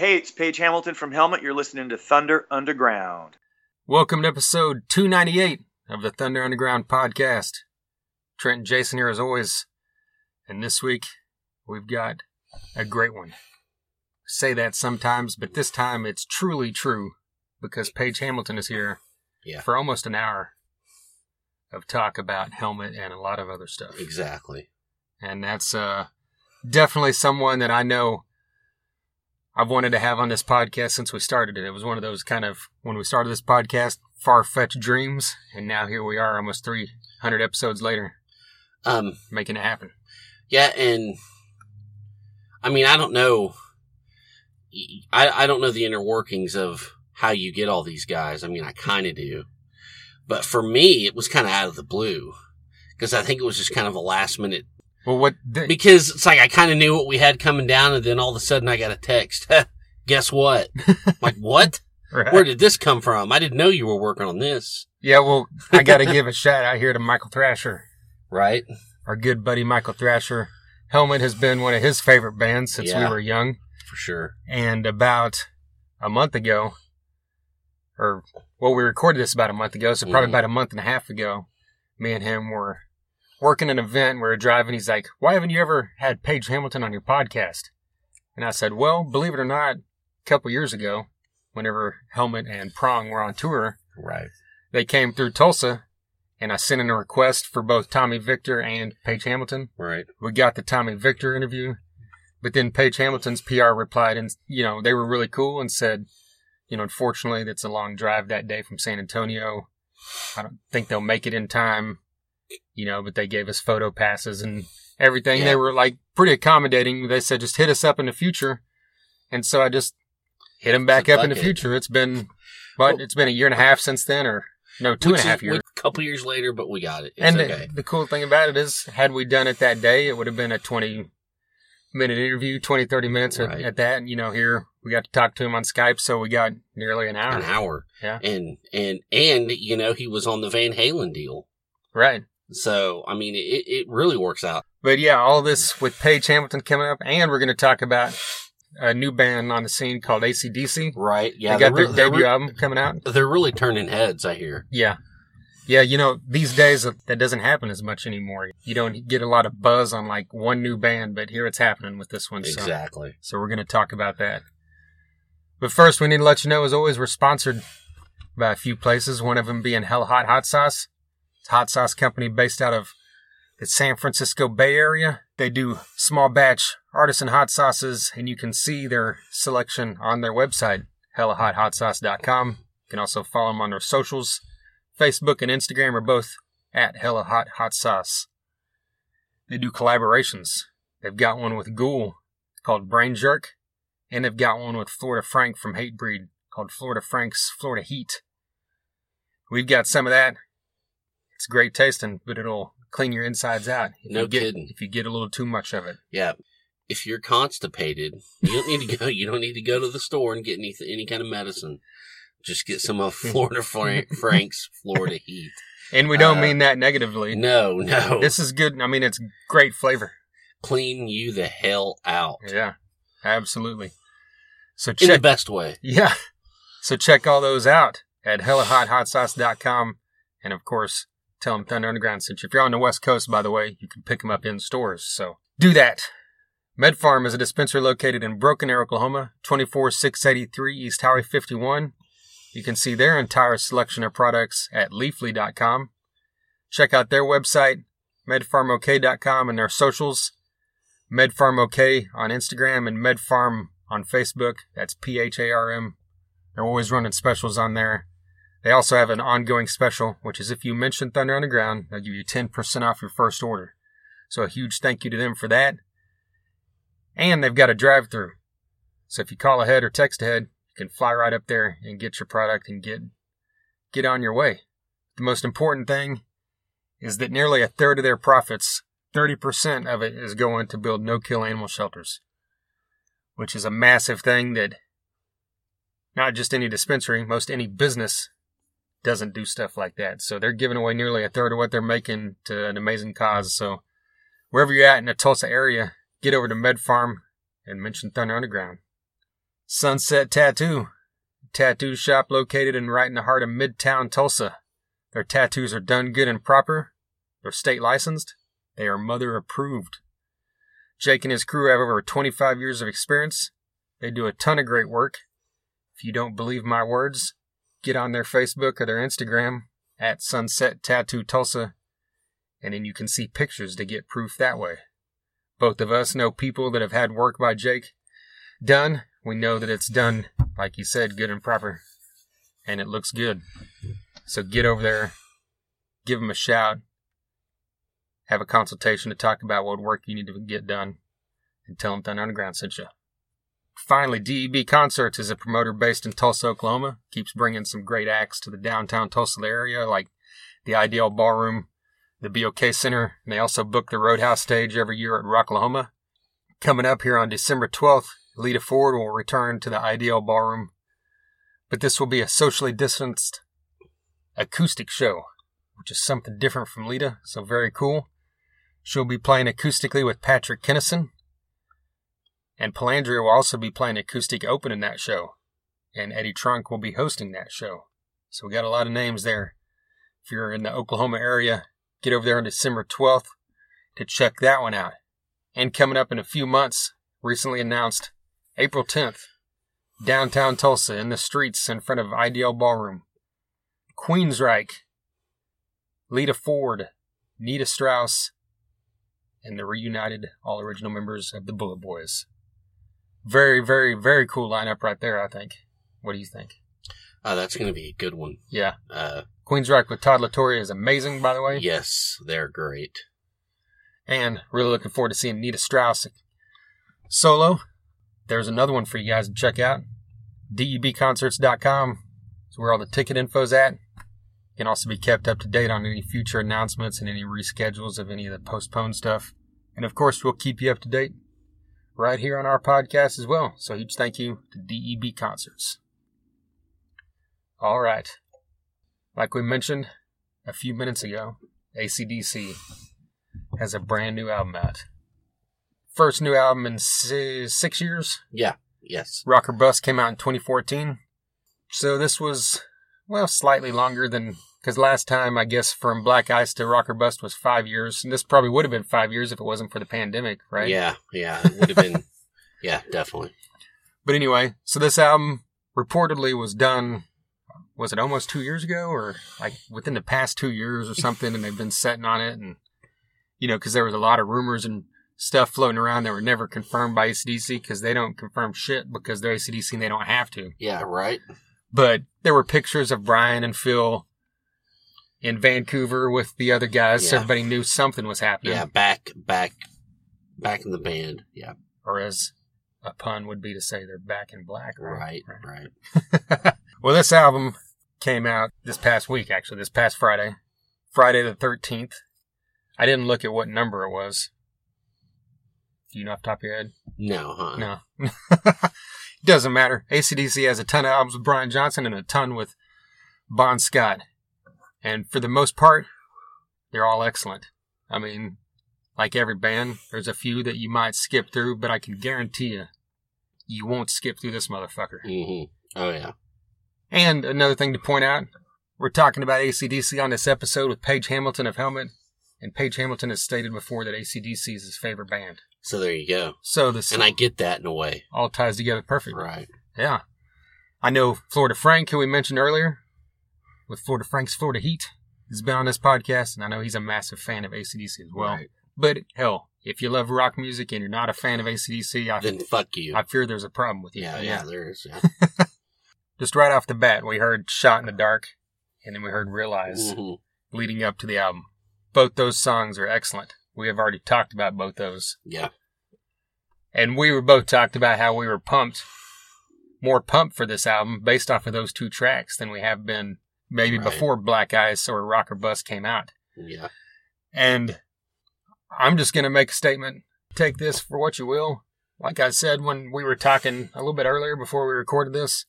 Hey, it's Page Hamilton from Helmet. You're listening to Thunder Underground. Welcome to episode 298 of the Thunder Underground podcast. Trent and Jason here as always. And this week, we've got a great one. say that sometimes, but this time it's truly true because Page Hamilton is here Yeah. for almost an hour of talk about helmet and a lot of other stuff. Exactly. And that's uh, definitely someone that I know I've wanted to have on this podcast since we started it. It was one of those kind of, when we started this podcast, far fetched dreams. And now here we are almost 300 episodes later, Um, making it happen. yeah, and I mean, I don't know. I, I don't know the inner workings of how you get all these guys. I mean, I kind of do. But for me, it was kind of out of the blue. Because I think it was just kind of a last minute. Well, what, the, Because it's like I kind of knew what we had coming down, and then all of a sudden I got a text. Guess what? like, what? right. Where did this come from? I didn't know you were working on this. yeah, well, I got to give a shout out here to Michael Thrasher, Right? our good buddy Michael Thrasher. Helmet has been one of his favorite bands since we were young. For sure. And about a month ago, or well, we recorded this about a month ago, so probably Mhm. about a month and a half ago, me and him were working an event. We were driving. He's like, "Why haven't you ever had Page Hamilton on your podcast?" And I said, "Well, believe it or not, a couple years ago, whenever Helmet and Prong were on tour, Right. they came through Tulsa." And I sent in a request for both Tommy Victor and Page Hamilton Right. we got the Tommy Victor interview, but then Page Hamilton's PR replied, and you know they were really cool and said, you know, unfortunately that's a long drive that day from San Antonio. I don't think they'll make it in time, you know, but they gave us photo passes and everything. Yeah. They were like pretty accommodating. They said just hit us up in the future, and so I just hit them back up in the future. It's been, but Well- it's been a year and a half since then, or no, two and a half years. A couple years later, but we got it. It's And the- okay. the, cool thing about it is, had we done it that day, it would have been a 20 minute interview, 20, 30 minutes at, at that. And, you know, here we got to talk to him on Skype, so we got nearly an hour. An hour. Yeah. And and and you know he was on the Van Halen deal, Right. So I mean it it really works out. But yeah, all this with Page Hamilton coming up, and we're going to talk about a new band on the scene called ACDC. Right? Yeah. they got their re- debut re- album coming out. They're really turning heads. I hear. Yeah. Yeah, you know, these days uh, that doesn't happen as much anymore. You don't get a lot of buzz on like one new band, but here it's happening with this one. So. Exactly. So we're going to talk about that. But first, we need to let you know, as always, we're sponsored by a few places. One of them being Hell Hot Hot Sauce. Hot sauce company based out of the San Francisco Bay Area. They do small batch artisan hot sauces, and you can see their selection on their website, hellahothot.sauce.com. You can also follow them on their socials. Facebook and Instagram are both at Hella Hot Hot Sauce. They do collaborations. They've got one with Ghoul called Brain Jerk, and they've got one with Florida Frank from Hatebreed called Florida Frank's Florida Heat. We've got some of that. It's great tasting, but it'll clean your insides out if No you get, kidding. if you get a little too much of it. Yeah. If you're constipated, you don't need to go. You don't need to go to the store and get any any kind of medicine. Just get some of Florida Frank, Frank's Florida Heat. And we don't Uh, mean that negatively. No, no. This is good. I mean, it's great flavor. clean you the hell out Yeah, absolutely. So in the best way. yeah. So check all those out at hellahothot.sauce.com. And of course, tell them Thunder Underground sent you. If you're on the West Coast, by the way, you can pick them up in stores. So do that. MedPharm is a dispensary located in Broken Arrow, Oklahoma, 24683 East Highway 51. You can see their entire selection of products at leafly.com. Check out their website, medpharmok.com, and their socials, medpharmok on Instagram and medpharm on Facebook. That's P H A R M. They're always running specials on there. They also have an ongoing special, which is if you mention Thunder Underground, they'll give you 10% off your first order. So a huge thank you to them for that. And they've got a drive through. So if you call ahead or text ahead, you can fly right up there and get your product and get get on your way. The most important thing is that nearly a third of their profits, 30% of it is going to build no-kill animal shelters, which is a massive thing that not just any dispensary, most any business doesn't do stuff like that. So they're giving away nearly a third of what they're making to an amazing cause. So wherever you're at in the Tulsa area, get over to Med Pharm and mention Thunder Underground. Sunset Tattoo, tattoo shop located in right in the heart of Midtown Tulsa. Their tattoos are done good and proper. They're state licensed. They are mother approved. Jake and his crew have over 25 years of experience. They do a ton of great work. If you don't believe my words, get on their Facebook or their Instagram at Sunset Tattoo Tulsa, and then you can see pictures to get proof that way. Both of us know people that have had work by Jake done. We know that it's done, like you said, good and proper, and it looks good. So get over there, give them a shout, have a consultation to talk about what work you need to get done, and tell them Thunder Underground sent you. Finally, DEB Concerts is a promoter based in Tulsa, Oklahoma. Keeps bringing some great acts to the downtown Tulsa area, like the IDL Ballroom, the BOK Center, and they also book the Roadhouse stage every year at Rocklahoma. Coming up here on December 12th, Lita Ford will return to the IDL Ballroom, but this will be a socially distanced acoustic show, which is something different from Lita, so very cool. She'll be playing acoustically with Patrick Kennison, and Palandria will also be playing acoustic open in that show, and Eddie Trunk will be hosting that show. So we got a lot of names there. If you're in the Oklahoma area, get over there on December 12th to check that one out. And coming up in a few months, recently announced April 10th, downtown Tulsa in the streets in front of IDL Ballroom. Queensryche, Lita Ford, Nita Strauss, and the reunited all original members of the Bullet Boys. Very, very, very cool lineup right there, I think. What do you think? Oh, that's going to be a good one. Yeah. Uh, Queensryche with Todd La Torre is amazing, by the way. yes, they're great. And really looking forward to seeing Nita Strauss solo. There's another one for you guys to check out. DEBconcerts.com is where all the ticket info's at. You can also be kept up to date on any future announcements and any reschedules of any of the postponed stuff. And of course, we'll keep you up to date right here on our podcast as well. So huge thank you to DEB Concerts. All right. Like we mentioned a few minutes ago, ACDC has a brand new album out. First new album in six years. Yeah, yes. Rock or Bust came out in 2014. So this was, well, slightly longer than, because last time, I guess, from Black Ice to Rock or Bust was five years. And this probably would have been five years if it wasn't for the pandemic, right? Yeah, yeah. It would have been, yeah, definitely. But anyway, so this album reportedly was done, was it almost two years ago or like within the past two years or something? And they've been setting on it. And, you know, because there was a lot of rumors and stuff floating around that were never confirmed by ACDC because they don't confirm shit because they're ACDC and they don't have to. Yeah, right? But there were pictures of Brian and Phil in Vancouver with the other guys. So Yeah. everybody knew something was happening. Yeah, back, back, back in the band. Yeah, Or as a pun would be to say they're back in black. right, Right. right. well, this album came out this past week, actually, this past Friday, Friday the 13th. I didn't look at what number it was. Do you know off the top of your head? No, huh? No. Doesn't matter. ACDC has a ton of albums with Brian Johnson and a ton with Bon Scott. And for the most part, they're all excellent. I mean, like every band, there's a few that you might skip through, but I can guarantee you, you won't skip through this motherfucker. hmm Oh, yeah. And another thing to point out, we're talking about ACDC on this episode with Page Hamilton of Helmet, and Page Hamilton has stated before that ACDC is his favorite band. So there you go. So this And I get that in a way. all ties together perfect. Right. Yeah. I know Florida Frank, who we mentioned earlier, with Florida Frank's Florida Heat, He's been on this podcast, and I know he's a massive fan of ACDC as well. Right. But hell, if you love rock music and you're not a fan of ACDC, I, Then fuck you. I fear there's a problem with you. yeah, But yeah, there is. Yeah. Just right off the bat, we heard Shot in the Dark, and then we heard Realize Mhm. leading up to the album. Both those songs are excellent. We have already talked about both those. Yeah. And we were both talked about how we were pumped, more pumped for this album based off of those two tracks than we have been maybe Right. before Black Ice or Rocker Bus came out. Yeah. And I'm just going to make a statement. Take this for what you will. Like I said when we were talking a little bit earlier before we recorded this,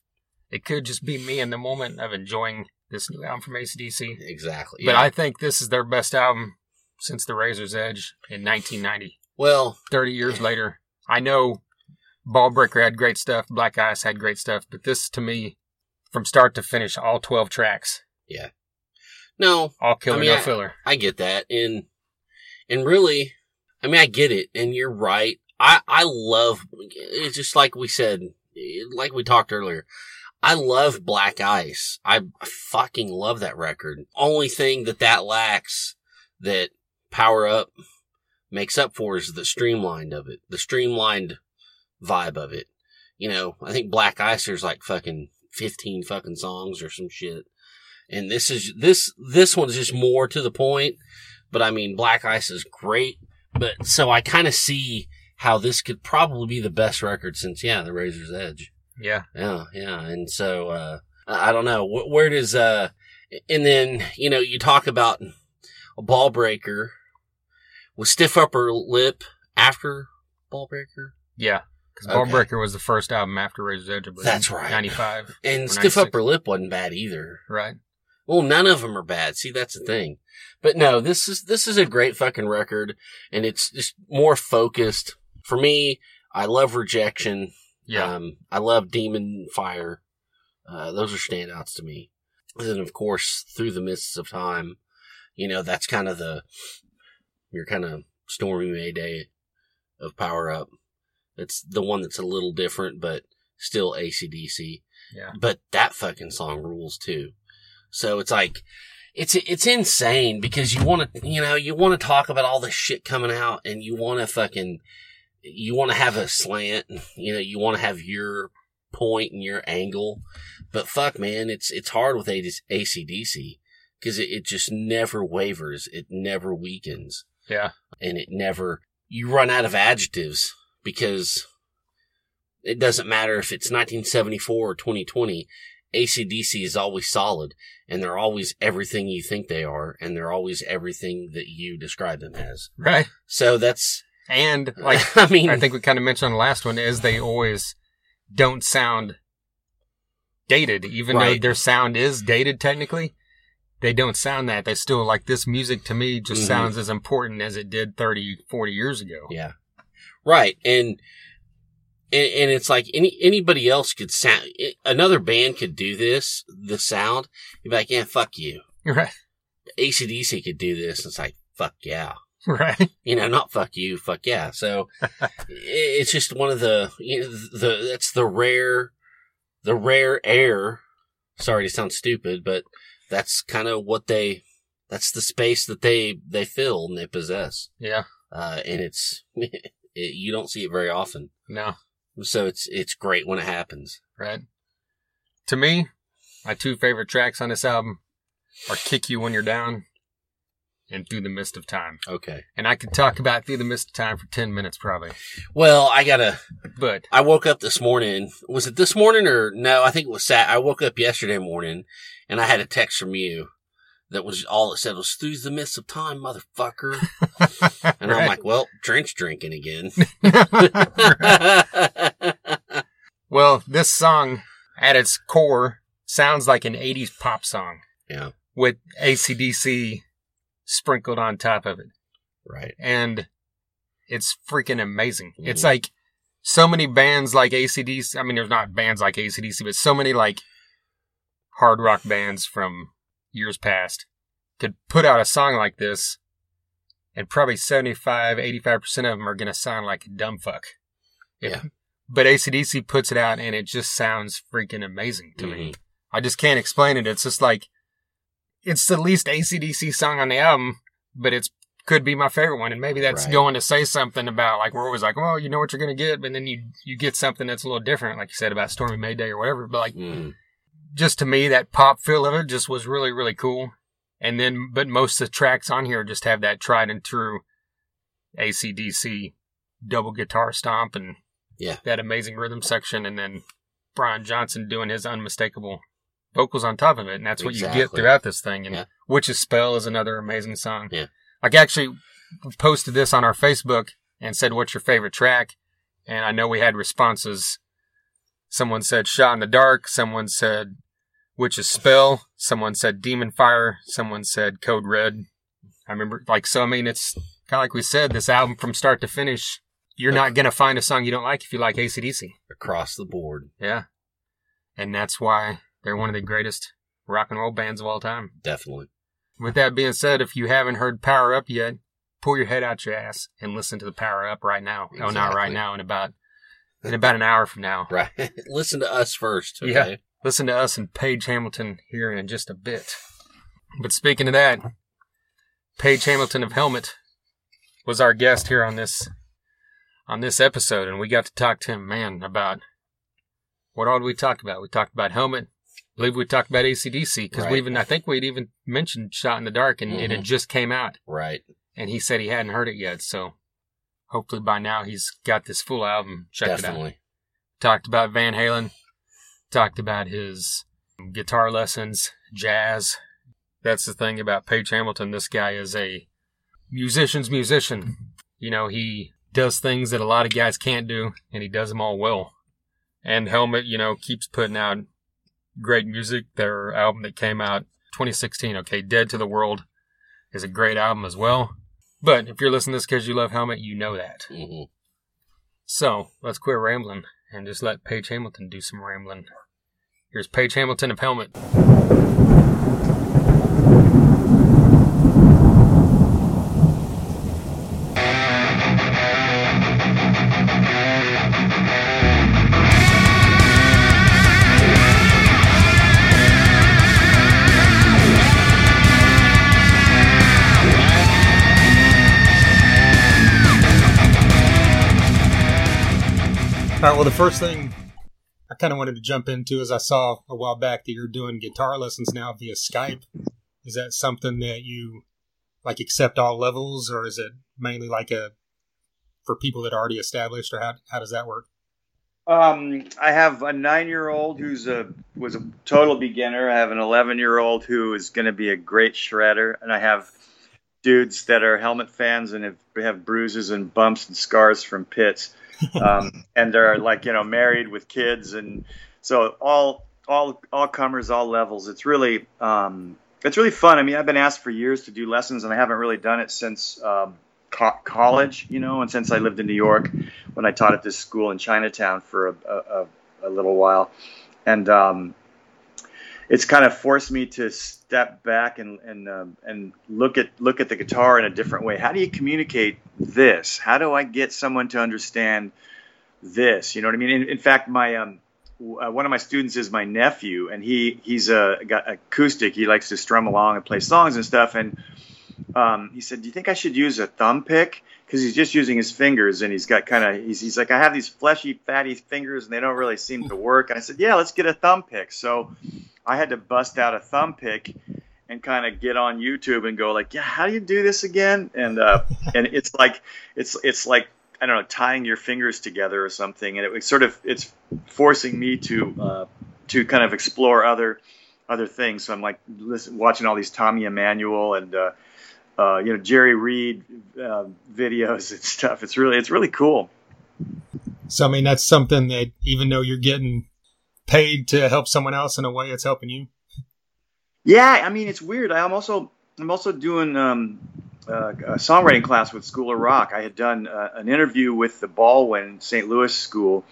it could just be me in the moment of enjoying this new album from ACDC. Exactly. But. I think this is their best album since The Razor's Edge in 1990. well, 30 years later. I know Ballbreaker had great stuff. Black Ice had great stuff. But this, to me, from start to finish, all 12 tracks, Yeah. No, all killer, I mean, no I- filler. I get that. And, and really, I mean, I get it. And you're right. I, I love, it's just like we said, like we talked earlier. I love Black Ice. I fucking love that record. Only thing that that lacks that Power Up makes up for is the streamlined of it, the streamlined vibe of it. You know, I think Black Ice, is like fucking 15 fucking songs or some shit. And this is, this, this one's just more to the point. But I mean, Black Ice is great. But so I kind of see how this could probably be the best record since, yeah, the Razor's Edge. Yeah. Yeah, yeah. And so, uh, I don't know. Wh- Where does, uh, and then, you know, you talk about a Ballbreaker with stiff upper lip after Ballbreaker. Yeah. Because Okay. Ballbreaker was the first album after Razor's Edge, I believe. That's right. 95, And stiff 96. upper lip wasn't bad either. right? Well, none of them are bad. See, that's the thing. But no, this is, this is a great fucking record and it's just more focused. For me, I love rejection. Yeah. Um, I love Demon Fire. Uh, those are standouts to me. And then, of course, Through the Mists of Time, you know, that's kind of the, your kind of stormy Mayday of Power Up. It's the one that's a little different, but still ACDC. yeah. But that fucking song rules too. So it's like, it's, it's insane because you want to, you know, you want to talk about all this shit coming out and you want to fucking, you want to have a slant, you know, you want to have your point and your angle. But fuck, man, it's, it's hard with ACDC because it, it just never wavers. It never weakens Yeah. and it never, you run out of adjectives because it doesn't matter if it's 1974 or 2020. ACDC is always solid and they're always everything you think they are and they're always everything that you describe them as. Right. So that's, And like, I mean, I think we kind of mentioned on the last one is they always don't sound dated, even though their sound is dated technically. They don't sound that. They still like this music to me just Mhm. sounds as important as it did 30, 40 years ago. yeah, right. And, and, and it's like any, anybody else could sound, another band could do this, the sound. You'd be like, yeah, fuck you. Right. ACDC could do this. It's like, fuck yeah. Right. you know, not fuck you, fuck yeah. So it's just one of the, you know, the, that's the rare, the rare air. Sorry to sound stupid, but that's kind of what they, that's the space that they, they fill and they possess. Yeah. Uh, and it's, it, you don't see it very often. No. So it's, it's great when it happens. Right. To me, my two favorite tracks on this album are Kick You When You're Down and Through the Mist of Time. Okay. And I could talk about Through the Mist of Time for 10 minutes probably. Well, I gotta, But I woke up this morning. Was it this morning or no? I think it was Sat. I woke up yesterday morning and I had a text from you that was all it said was through the mist of time, motherfucker. And I'm like, well, drench drinking again. well, this song at its core sounds like an 80s pop song yeah, with ACDC sprinkled on top of it. right. And it's freaking amazing. It's Mhm. like so many bands like ACDC. I mean, there's not bands like ACDC, but so many like hard rock bands from years past could put out a song like this and probably 75, 85% of them are going to sound like a dumb fuck. Yeah. But ACDC puts it out and it just sounds freaking amazing to me. Mhm. I just can't explain it. It's just like, it's the least ACDC song on the album, but it's could be my favorite one. And maybe that's Right. going to say something about like, we're always like, well, you know what you're going to get, but then you, you get something that's a little different, like you said about Stormy Mayday or whatever. But like, Mhm. just to me, that pop feel of it just was really, really cool. And then, but most of the tracks on here just have that tried and true ACDC double guitar stomp and Yeah. that amazing rhythm section. And then Brian Johnson doing his unmistakable vocals on top of it. And that's what you get throughout this thing. And Yeah. Witch's Spell is another amazing song. Yeah. Like actually posted this on our Facebook and said, what's your favorite track? And I know we had responses. Someone said Shot in the Dark. Someone said Witch's Spell. Someone said Demon Fire. Someone said Code Red. I remember, like, so I mean, it's kind of like we said, this album from start to finish, you're not going to find a song you don't like if you like ACDC. across the board. Yeah. And that's why they're one of the greatest rock and roll bands of all time. Definitely. With that being said, if you haven't heard Power Up yet, pull your head out your ass and listen to the Power Up right now. Oh, not right now, in about in about an hour from now. Right. Listen to us first. Okay? Yeah. Listen to us and Page Hamilton here in just a bit. But speaking of that, Page Hamilton of Helmet was our guest here on this on this episode, and we got to talk to him, man, about what all did we talk about? We talked about Helmet. I believe we talked about ACDC because Right. we even I think we'd even mentioned Shot in the Dark, and it had Mhm. just came out, Right. and he said he hadn't heard it yet. So hopefully by now he's got this full album. Check it out Definitely. talked about Van Halen, talked about his guitar lessons, jazz. That's the thing about Page Hamilton. This guy is a musician's musician. You know, he does things that a lot of guys can't do, and he does them all well. And Helmet, you know, keeps putting out great music. Their album that came out 2016, okay, Dead to the World, is a great album as well. But if you're listening to this because you love Helmet, you know that. hmm So let's quit rambling and just let Page Hamilton do some rambling. Here's Page Hamilton of Helmet. All right. Well, the first thing I kind of wanted to jump into as I saw a while back that you're doing guitar lessons now via Skype. Is that something that you like accept all levels, or is it mainly like a for people that are already established, or how how does that work? Um, I have a nine-year-old who's a was a total beginner. I have an eleven-year-old who is going to be a great shredder, and I have dudes that are helmet fans and have, have bruises and bumps and scars from pits, um, and they're like you know married with kids, and so all all all comers, all levels. It's really um, it's really fun. I mean, I've been asked for years to do lessons, and I haven't really done it since um, co- college, you know, and since I lived in New York when I taught at this school in Chinatown for a, a, a, a little while, and um, it's kind of forced me to step back and and um, and look at look at the guitar in a different way. How do you communicate this? How do I get someone to understand this? You know what I mean? In, in fact, my um, uh, one of my students is my nephew, and he he's a got acoustic. He likes to strum along and play songs and stuff. And um, he said, "Do you think I should use a thumb pick?" Because he's just using his fingers, and he's got kind of he's, he's like, "I have these fleshy, fatty fingers, and they don't really seem to work." And I said, "Yeah, let's get a thumb pick." So I had to bust out a thumb pick and kind of get on YouTube and go like, "Yeah, how do you do this again?" And uh, and it's like it's it's like I don't know, tying your fingers together or something, and it was sort of it's forcing me to uh, to kind of explore other other things. So I'm like listen, watching all these Tommy Emmanuel and uh, uh, you know Jerry Reed uh, videos and stuff. It's really it's really cool. So I mean, that's something that even though you're getting paid to help someone else in a way, it's helping you. Yeah, I mean it's weird. I'm also I'm also doing um, uh, a songwriting class with School of Rock. I had done uh, an interview with the Ballwin St. Louis School,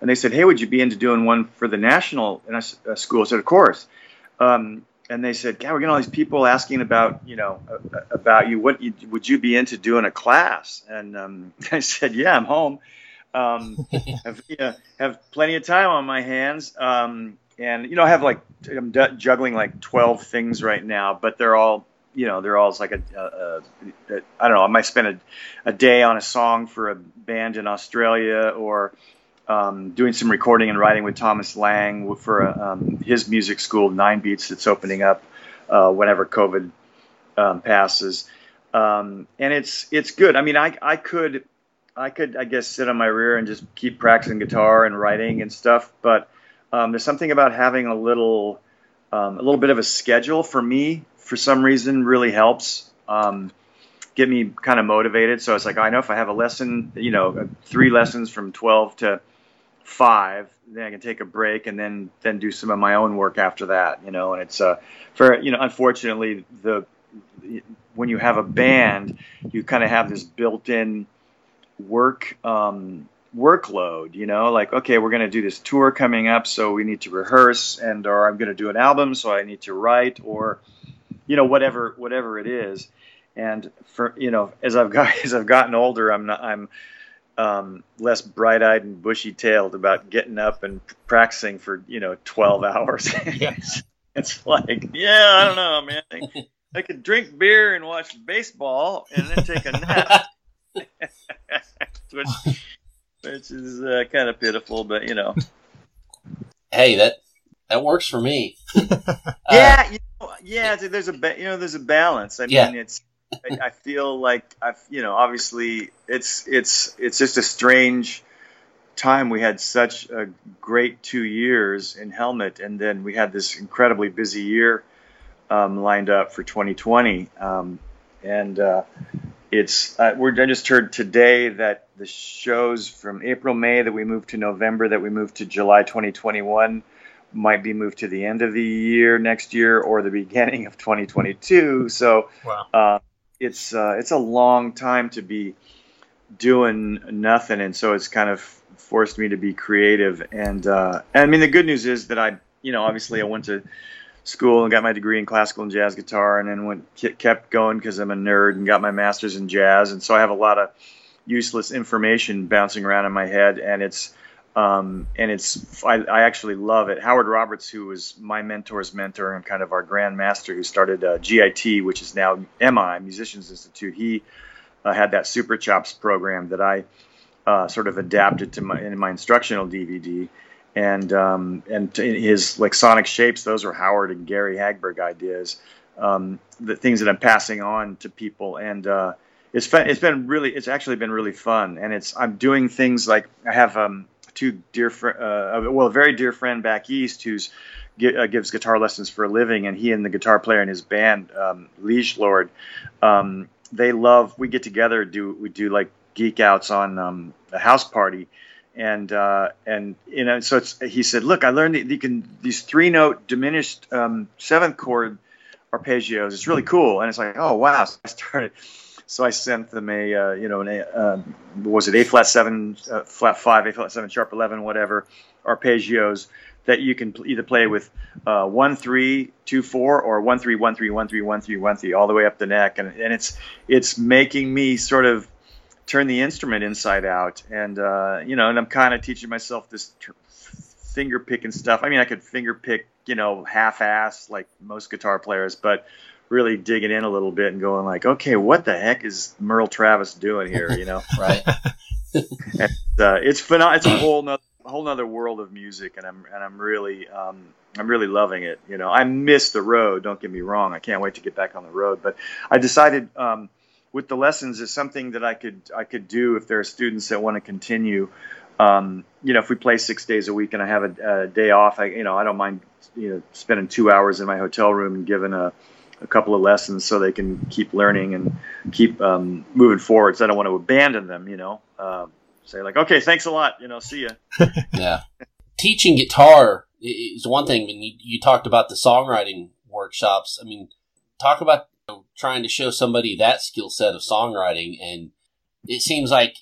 and they said, "Hey, would you be into doing one for the national?" And I s- uh, school I said, "Of course." Um, and they said, "God, we're getting all these people asking about you know uh, about you. What you, would you be into doing a class?" And um, I said, "Yeah, I'm home. Um, have, you know, have plenty of time on my hands." Um, and you know, I have like I'm juggling like 12 things right now, but they're all you know they're all like a, a, a, a I don't know. I might spend a, a day on a song for a band in Australia, or um, doing some recording and writing with Thomas Lang for a, um, his music school, Nine Beats, that's opening up uh, whenever COVID um, passes. Um, and it's it's good. I mean, I I could I could I guess sit on my rear and just keep practicing guitar and writing and stuff, but um, there's something about having a little um, a little bit of a schedule for me for some reason really helps um, get me kind of motivated. So it's like I know if I have a lesson, you know, three lessons from 12 to five, then I can take a break and then then do some of my own work after that, you know. And it's uh, for you know, unfortunately, the when you have a band, you kind of have this built-in work um, workload. You know, like okay, we're going to do this tour coming up, so we need to rehearse, and or I'm going to do an album, so I need to write, or you know, whatever whatever it is. And for you know, as I've got as I've gotten older, I'm not I'm um, less bright-eyed and bushy-tailed about getting up and practicing for you know 12 hours. Yes. it's like, yeah, I don't know, man. I, I could drink beer and watch baseball and then take a nap, which, which is uh, kind of pitiful, but you know. Hey, that that works for me. yeah, you know, yeah. There's a ba- you know there's a balance. I mean, Yeah. it's I, I feel like I you know obviously it's it's it's just a strange time. We had such a great two years in Helmet, and then we had this incredibly busy year um, lined up for 2020, um, and uh, it's uh, we're I just heard today that the shows from April May that we moved to November that we moved to July 2021 might be moved to the end of the year next year or the beginning of 2022. So Wow. uh, it's uh, it's a long time to be doing nothing, and so it's kind of forced me to be creative. And, uh, and I mean, the good news is that I, you know, obviously I went to school and got my degree in classical and jazz guitar, and then went kept going because I'm a nerd and got my master's in jazz, and so I have a lot of useless information bouncing around in my head, and it's um, and it's I, I actually love it. Howard Roberts, who was my mentor's mentor and kind of our grandmaster, who started uh, GIT, which is now MI Musicians Institute. He uh, had that Super Chops program that I uh, sort of adapted to my in my instructional DVD, and um, and his like sonic shapes. Those were Howard and Gary Hagberg ideas. Um, the things that I'm passing on to people, and uh, it's fun. It's been really. It's actually been really fun, and it's I'm doing things like I have um, two dear uh, well, a very dear friend back east who's uh, gives guitar lessons for a living, and he and the guitar player in his band, um, Liege Lord, um, they love. We get together, do we do like geek outs on um, a house party, and uh, and you know, so it's. He said, "Look, I learned that you can these three note diminished um, seventh chord arpeggios. It's really cool." And it's like, "Oh wow!" So I started. So I sent them a, uh, you know, an a, uh, was it A flat seven, uh, flat five, A flat seven, sharp eleven, whatever arpeggios that you can either play with uh, one three two four or one three one three one three one three one three all the way up the neck, and and it's it's making me sort of turn the instrument inside out, and uh, you know, and I'm kind of teaching myself this tr- finger picking stuff. I mean, I could finger pick, you know, half ass like most guitar players, but really digging in a little bit and going like, okay, what the heck is Merle Travis doing here? You know, Right. and, uh, it's phenom- It's a whole nother, whole nother world of music, and I'm and I'm really um, I'm really loving it. You know, I miss the road. Don't get me wrong. I can't wait to get back on the road. But I decided um, with the lessons is something that I could I could do if there are students that want to continue. Um, you know, if we play six days a week and I have a, a day off, I you know I don't mind you know spending two hours in my hotel room and giving a a couple of lessons so they can keep learning and keep um, moving forward. So I don't want to abandon them, you know. Uh, say like, okay, thanks a lot, you know, see ya. Yeah. Teaching guitar is one thing. When you, you talked about the songwriting workshops, I mean, talk about you know, trying to show somebody that skill set of songwriting, and it seems like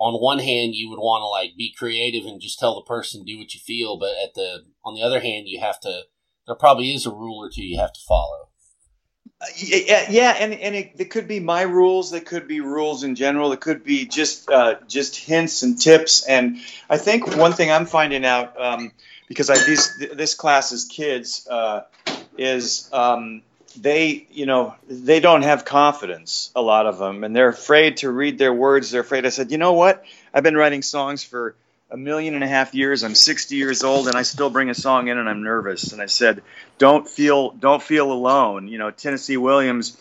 on one hand you would want to like be creative and just tell the person do what you feel, but at the on the other hand you have to. There probably is a rule or two you have to follow. yeah, yeah, and and it, it could be my rules. It could be rules in general. It could be just uh, just hints and tips. And I think one thing I'm finding out um, because I these this class's kids uh, is um, they you know they don't have confidence. A lot of them, and they're afraid to read their words. They're afraid. I said, you know what? I've been writing songs for a million and a half years. I'm 60 years old, and I still bring a song in, and I'm nervous. And I said, don't feel don't feel alone. You know, Tennessee Williams,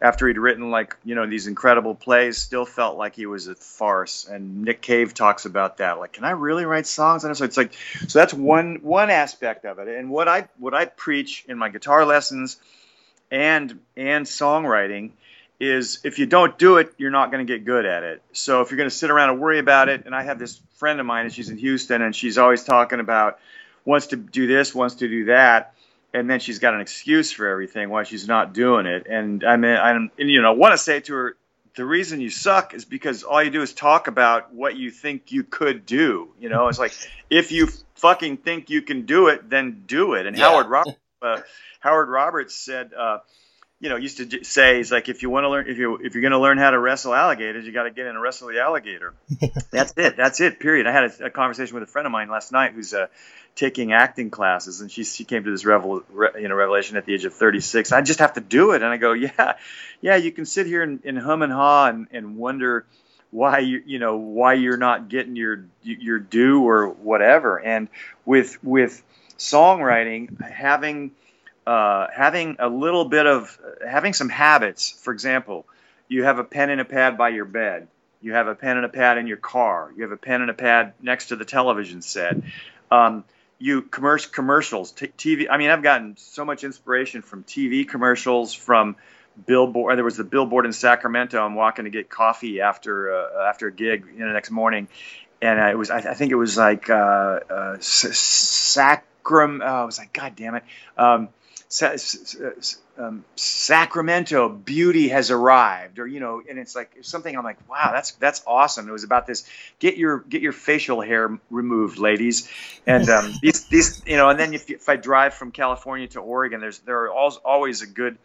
after he'd written like you know these incredible plays, still felt like he was a farce. And Nick Cave talks about that. Like, can I really write songs? And so it's like, so that's one one aspect of it. And what I what I preach in my guitar lessons and and songwriting is if you don't do it, you're not going to get good at it. So if you're going to sit around and worry about it, and I have this friend of mine, and she's in Houston, and she's always talking about wants to do this, wants to do that, and then she's got an excuse for everything why she's not doing it. And I mean, I'm, and, you know, want to say to her, the reason you suck is because all you do is talk about what you think you could do. You know, it's like if you fucking think you can do it, then do it. And Yeah. Howard Roberts, uh, Howard Roberts said, uh, you know, used to say, he's like, if you want to learn, if you if you're going to learn how to wrestle alligators, you got to get in and wrestle the alligator. That's it. That's it. Period. I had a, a conversation with a friend of mine last night who's uh, taking acting classes, and she she came to this revel, re, you know revelation at the age of 36. I just have to do it, and I go, yeah, yeah. You can sit here and, and hum and haw and, and wonder why you you know why you're not getting your your due or whatever. And with with songwriting, having uh, having a little bit of having some habits. For example, you have a pen and a pad by your bed. You have a pen and a pad in your car. You have a pen and a pad next to the television set. Um, you commercial commercials, t- TV. I mean, I've gotten so much inspiration from TV commercials, from billboard. There was the billboard in Sacramento. I'm walking to get coffee after uh, after a gig you know, the next morning, and I, was I, I think it was like uh, uh, Sacram. Oh, I was like, God damn it. Um, um, Sacramento beauty has arrived, or you know, and it's like something I'm like, wow, that's that's awesome. It was about this get your get your facial hair removed, ladies, and um, these these you know, and then if, if I drive from California to Oregon, there's there are al- always a good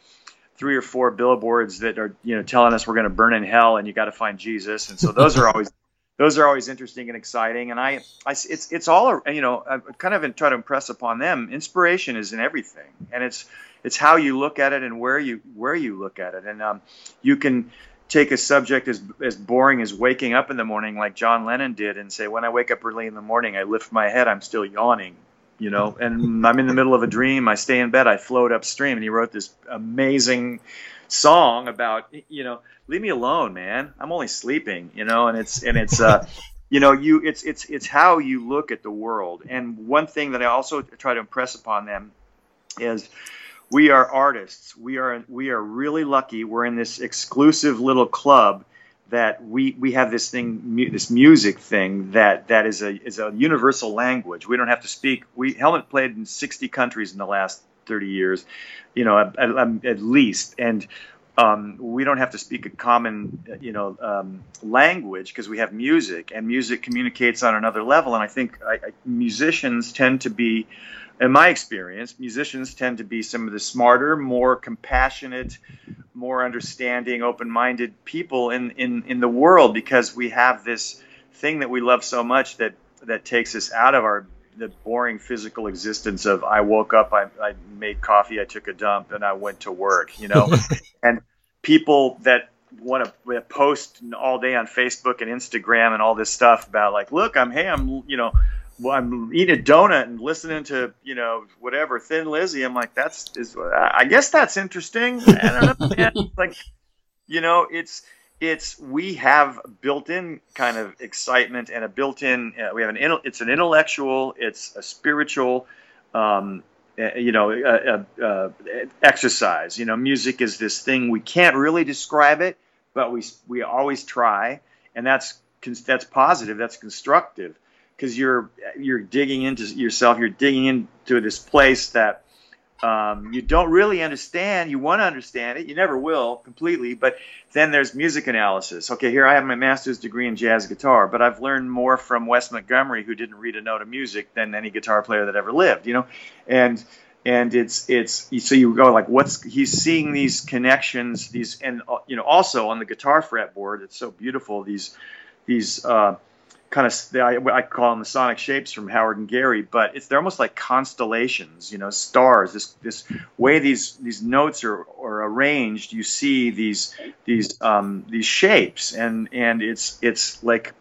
three or four billboards that are you know telling us we're going to burn in hell and you got to find Jesus, and so those are always those are always interesting and exciting. And I, I it's it's all you know. I kind of try to impress upon them. Inspiration is in everything, and it's it's how you look at it and where you where you look at it. And um, you can take a subject as as boring as waking up in the morning, like John Lennon did, and say, when I wake up early in the morning, I lift my head, I'm still yawning. You know, and I'm in the middle of a dream. I stay in bed. I float upstream. And he wrote this amazing song about you know leave me alone man i'm only sleeping you know and it's and it's uh you know you it's it's it's how you look at the world and one thing that i also try to impress upon them is we are artists we are we are really lucky we're in this exclusive little club that we we have this thing mu- this music thing that that is a is a universal language. We don't have to speak. We helmet played in 60 countries in the last 30 years you know at, at, at least. And um, we don't have to speak a common, you know, um, language because we have music, and music communicates on another level. And I think I, I, musicians tend to be, in my experience, musicians tend to be some of the smarter, more compassionate, more understanding, open-minded people in in in the world because we have this thing that we love so much that that takes us out of our the boring physical existence of I woke up, I, I made coffee, I took a dump, and I went to work. You know, and people that want to post all day on Facebook and Instagram and all this stuff about like, look, I'm hey, I'm you know, I'm eating a donut and listening to you know whatever Thin Lizzy. I'm like, that's is I guess that's interesting. Like, you know, it's it's we have built-in kind of excitement and a built-in uh, we have an it's an intellectual it's a spiritual um, you know uh, uh, exercise. You know music is this thing. We can't really describe it but we we always try and that's that's positive. That's constructive because you're you're digging into yourself. You're digging into this place that um, you don't really understand. You want to understand it. You never will completely. But then there's music analysis. Okay, here I have my master's degree in jazz guitar, but I've learned more from Wes Montgomery, who didn't read a note of music, than any guitar player that ever lived. You know, and and it's it's so you go like what's he's seeing these connections these and you know also on the guitar fretboard it's so beautiful these these uh, kind of I, I call them the sonic shapes from Howard and Gary, but it's they're almost like constellations, you know, stars. This this way these these notes are, are arranged, you see these these um, these shapes, and and it's it's like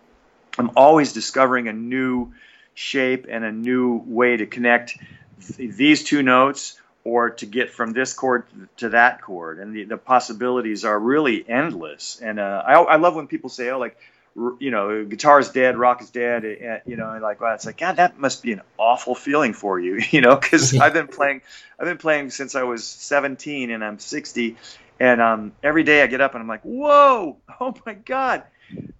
I'm always discovering a new shape and a new way to connect th- these two notes or to get from this chord to that chord. And the, the possibilities are really endless. And uh, I, I love when people say oh like you know, guitar is dead, rock is dead, you know, and like, well, it's like, God, that must be an awful feeling for you, you know, because I've been playing, I've been playing since I was 17 and I'm 60, and um, every day I get up and I'm like, whoa, oh my God,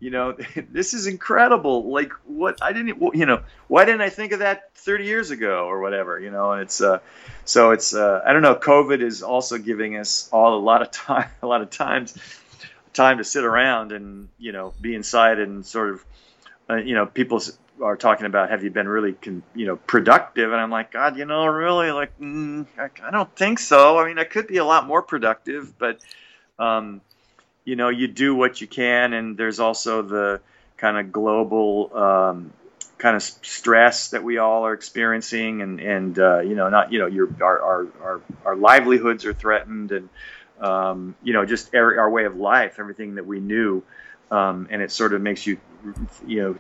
you know, this is incredible. Like, what I didn't, you know, why didn't I think of that 30 years ago or whatever, you know? And it's, uh, so it's, uh, I don't know. COVID is also giving us all a lot of time, a lot of times time to sit around and you know be inside and sort of uh, you know people are talking about have you been really con- you know productive? And i'm like god you know really like mm, I, I, don't think so. I mean i could be a lot more productive but um, you know you do what you can. And there's also the kind of global um, kind of stress that we all are experiencing and and uh, you know not you know your our, our our our livelihoods are threatened and um, you know just our, our, way of life everything that we knew. Um, and it sort of makes you you know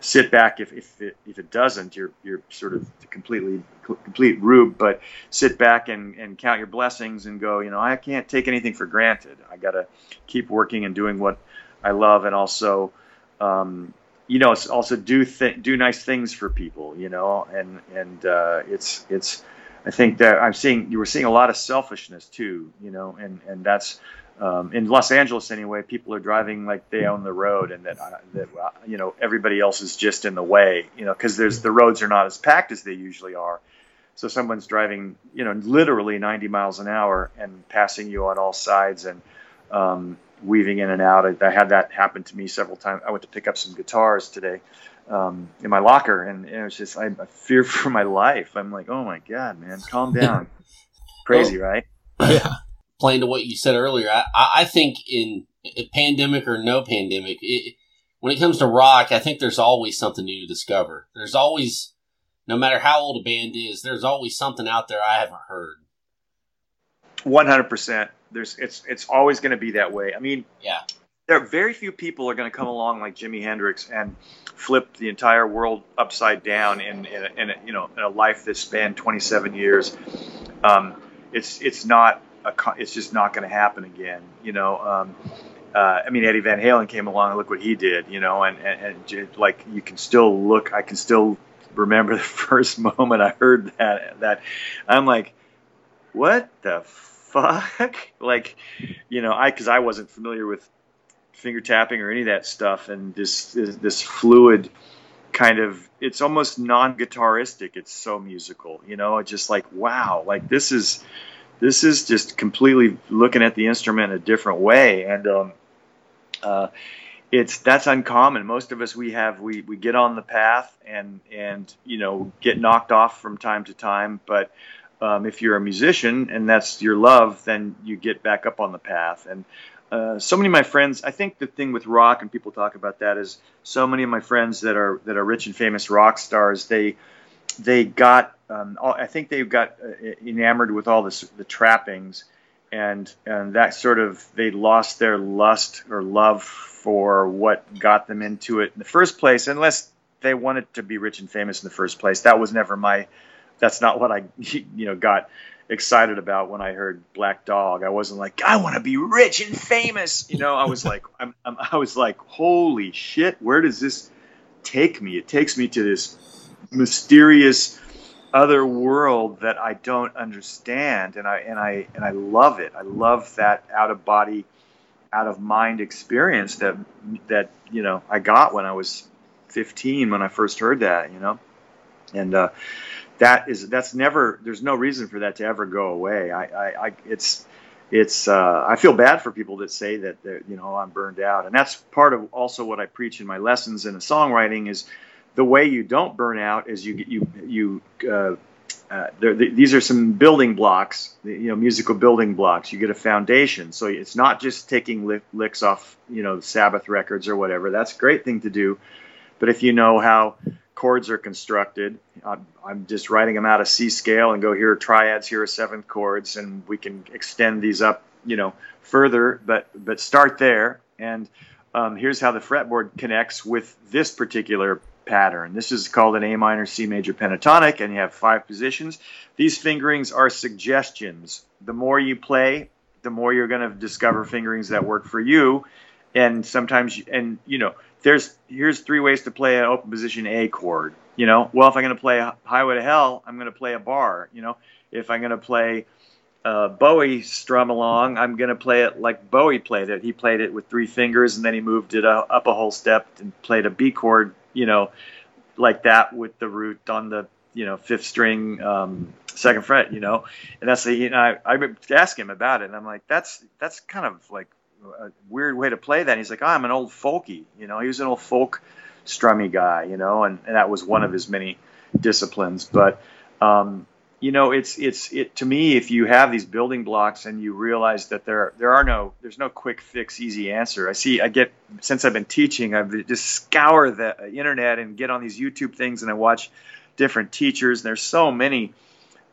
sit back. If, if it, if it doesn't you're you're sort of completely complete rube but sit back and, and count your blessings and go you know I can't take anything for granted. I got to keep working and doing what I love and also um, you know also do th- do nice things for people you know and and uh, it's it's I think that I'm seeing you were seeing a lot of selfishness too you know and and that's um, in Los Angeles anyway people are driving like they own the road and that uh, that uh, you know everybody else is just in the way you know because there's the roads are not as packed as they usually are so someone's driving you know literally 90 miles an hour and passing you on all sides and um, weaving in and out. I, I, had that happen to me several times. I went to pick up some guitars today um, in my locker, and, and, it was just I, I fear for my life. I'm like, oh my god, man, calm down. Crazy, well, right? Yeah. Playing to what you said earlier, I, I think in pandemic or no pandemic, it, when it comes to rock, I think there's always something new to discover. There's always, no matter how old a band is, there's always something out there I haven't heard. One hundred percent there's it's it's always going to be that way. I mean, yeah, there are very few people are going to come along like Jimi Hendrix and flip the entire world upside down in in, a, in a, you know in a life that spanned 27 years. Um, it's it's not a, it's just not going to happen again. You know. Um, uh, I mean, Eddie Van Halen came along and look what he did, you know, and, and, and like you can still look, I can still remember the first moment I heard that, that I'm like, what the fuck? like, you know, I because I wasn't familiar with finger tapping or any of that stuff, and this this, fluid kind of it's almost non-guitaristic. It's so musical, you know. It's just like wow, like this is this is just completely looking at the instrument a different way, and um, uh, it's that's uncommon. Most of us we have we we get on the path and and you know get knocked off from time to time, but um, if you're a musician and that's your love, then you get back up on the path. And uh, so many of my friends, I think the thing with rock, and people talk about that, is so many of my friends that are that are rich and famous rock stars, they they got, um, all, I think they got uh, enamored with all this, the trappings, and and that sort of they lost their lust or love for what got them into it in the first place, unless they wanted to be rich and famous in the first place. That was never my that's not what I you know got excited about when I heard Black Dog. I wasn't like I want to be rich and famous. You know, I was like I'm, I'm, I was like holy shit, where does this take me? It takes me to this mysterious other world that I don't understand and I and I and I love it. I love that out of body out of mind experience that that you know I got when I was 15 when I first heard that, you know. And uh that is that's never there's no reason for that to ever go away. I, I, I it's it's uh, I feel bad for people that say that you know I'm burned out, and that's part of also what I preach in my lessons in songwriting is the way you don't burn out is you get you you. Uh, uh, these are some building blocks, you know, musical building blocks. You get a foundation, so it's not just taking licks off, you know, Sabbath records or whatever. That's a great thing to do, but if you know how chords are constructed. I'm just writing them out of C scale and go here are triads, here are seventh chords, and we can extend these up, you know, further. But but start there, and um, here's how the fretboard connects with this particular pattern. This is called an A minor C major pentatonic, and you have five positions. These fingerings are suggestions. The more you play, the more you're going to discover fingerings that work for you. And sometimes, and you know, there's here's three ways to play an open position A chord. You know, well, if I'm going to play Highway to Hell, I'm going to play a bar. You know, if I'm going to play uh, Bowie strum along, I'm going to play it like Bowie played it. He played it with three fingers, and then he moved it up a whole step and played a B chord. You know, like that with the root on the you know fifth string um, second fret. You know, and that's the you know I, I ask him about it, and I'm like, that's that's kind of like a weird way to play that. And he's like, oh, I'm an old folky. You know, he was an old folk strummy guy. You know, and, and that was one of his many disciplines. But um, you know, it's it's it to me. If you have these building blocks and you realize that there there are no there's no quick fix, easy answer. I see. I get since I've been teaching, I've just scour the internet and get on these YouTube things and I watch different teachers. And there's so many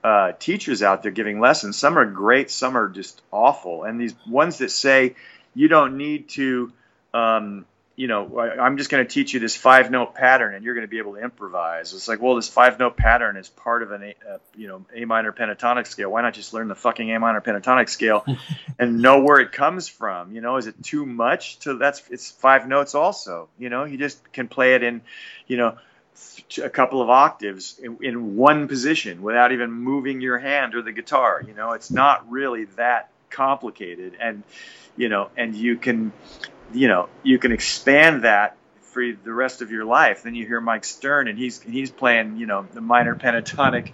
uh, teachers out there giving lessons. Some are great, some are just awful. And these ones that say you don't need to um, you know, I'm just going to teach you this five note pattern and you're going to be able to improvise. It's like, well, this five note pattern is part of an, a, uh, you know, A minor pentatonic scale. Why not just learn the fucking A minor pentatonic scale and know where it comes from? You know, is it too much to that's, it's five notes also, you know, you just can play it in, you know, a couple of octaves in, in one position without even moving your hand or the guitar. You know, it's not really that complicated. And, you know, and you can, you know, you can expand that for the rest of your life. Then you hear Mike Stern, and he's he's playing, you know, the minor pentatonic,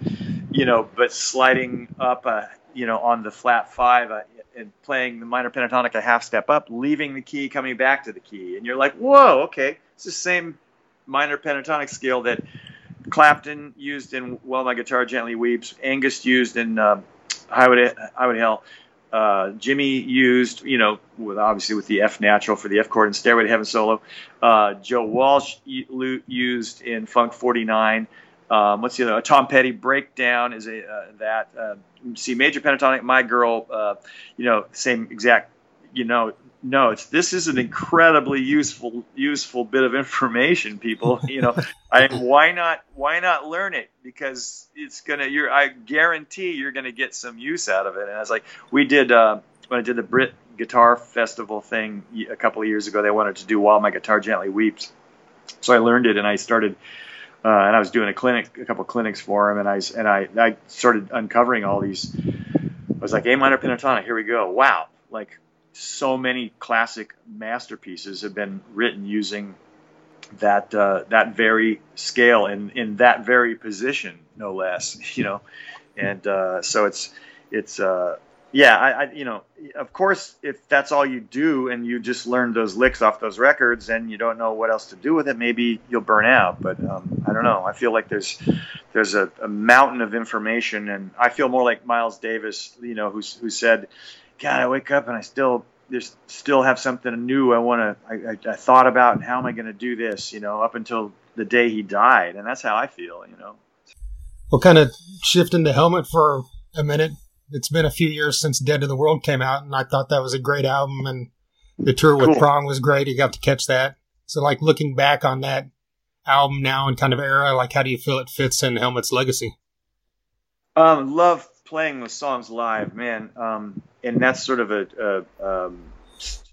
you know, but sliding up, uh, you know, on the flat five uh, and playing the minor pentatonic a half step up, leaving the key, coming back to the key, and you're like, whoa, okay, it's the same minor pentatonic scale that Clapton used in "While My Guitar Gently Weeps," Angus used in uh, "Highway Highway Hell." Uh, Jimmy used, you know, with obviously with the F natural for the F chord and Stairway to Heaven solo. Uh, Joe Walsh used in Funk 49. Um, what's the other? A Tom Petty breakdown is a uh, that uh, C major pentatonic. My girl, uh, you know, same exact, you know, notes. This is an incredibly useful useful bit of information, people. You know, I why not why not learn it because it's gonna. You're I guarantee you're gonna get some use out of it. And I was like, we did uh, when I did the Brit Guitar Festival thing a couple of years ago. They wanted to do "While My Guitar Gently Weeps," so I learned it and I started. Uh, and I was doing a clinic, a couple of clinics for him, and I and I I started uncovering all these. I was like, A minor pentatonic, here we go. Wow, like so many classic masterpieces have been written using that uh, that very scale and in that very position, no less. You know, and uh, so it's it's uh, yeah, I, I, you know, of course, if that's all you do and you just learn those licks off those records and you don't know what else to do with it, maybe you'll burn out. But um, I don't know. I feel like there's there's a, a mountain of information, and I feel more like Miles Davis, you know, who who said God, I wake up and I still there's still have something new I want to I, I, I, thought about and how am I going to do this you know up until the day he died. And that's how I feel you know. Well kind of shifting the helmet for a minute. It's been a few years since Dead to the World came out and I thought that was a great album and the tour with cool. Prong was great. You got to catch that. So like looking back on that album now and kind of era like how do you feel it fits in Helmet's legacy? Um love playing the songs live, man, um, and that's sort of a, a um,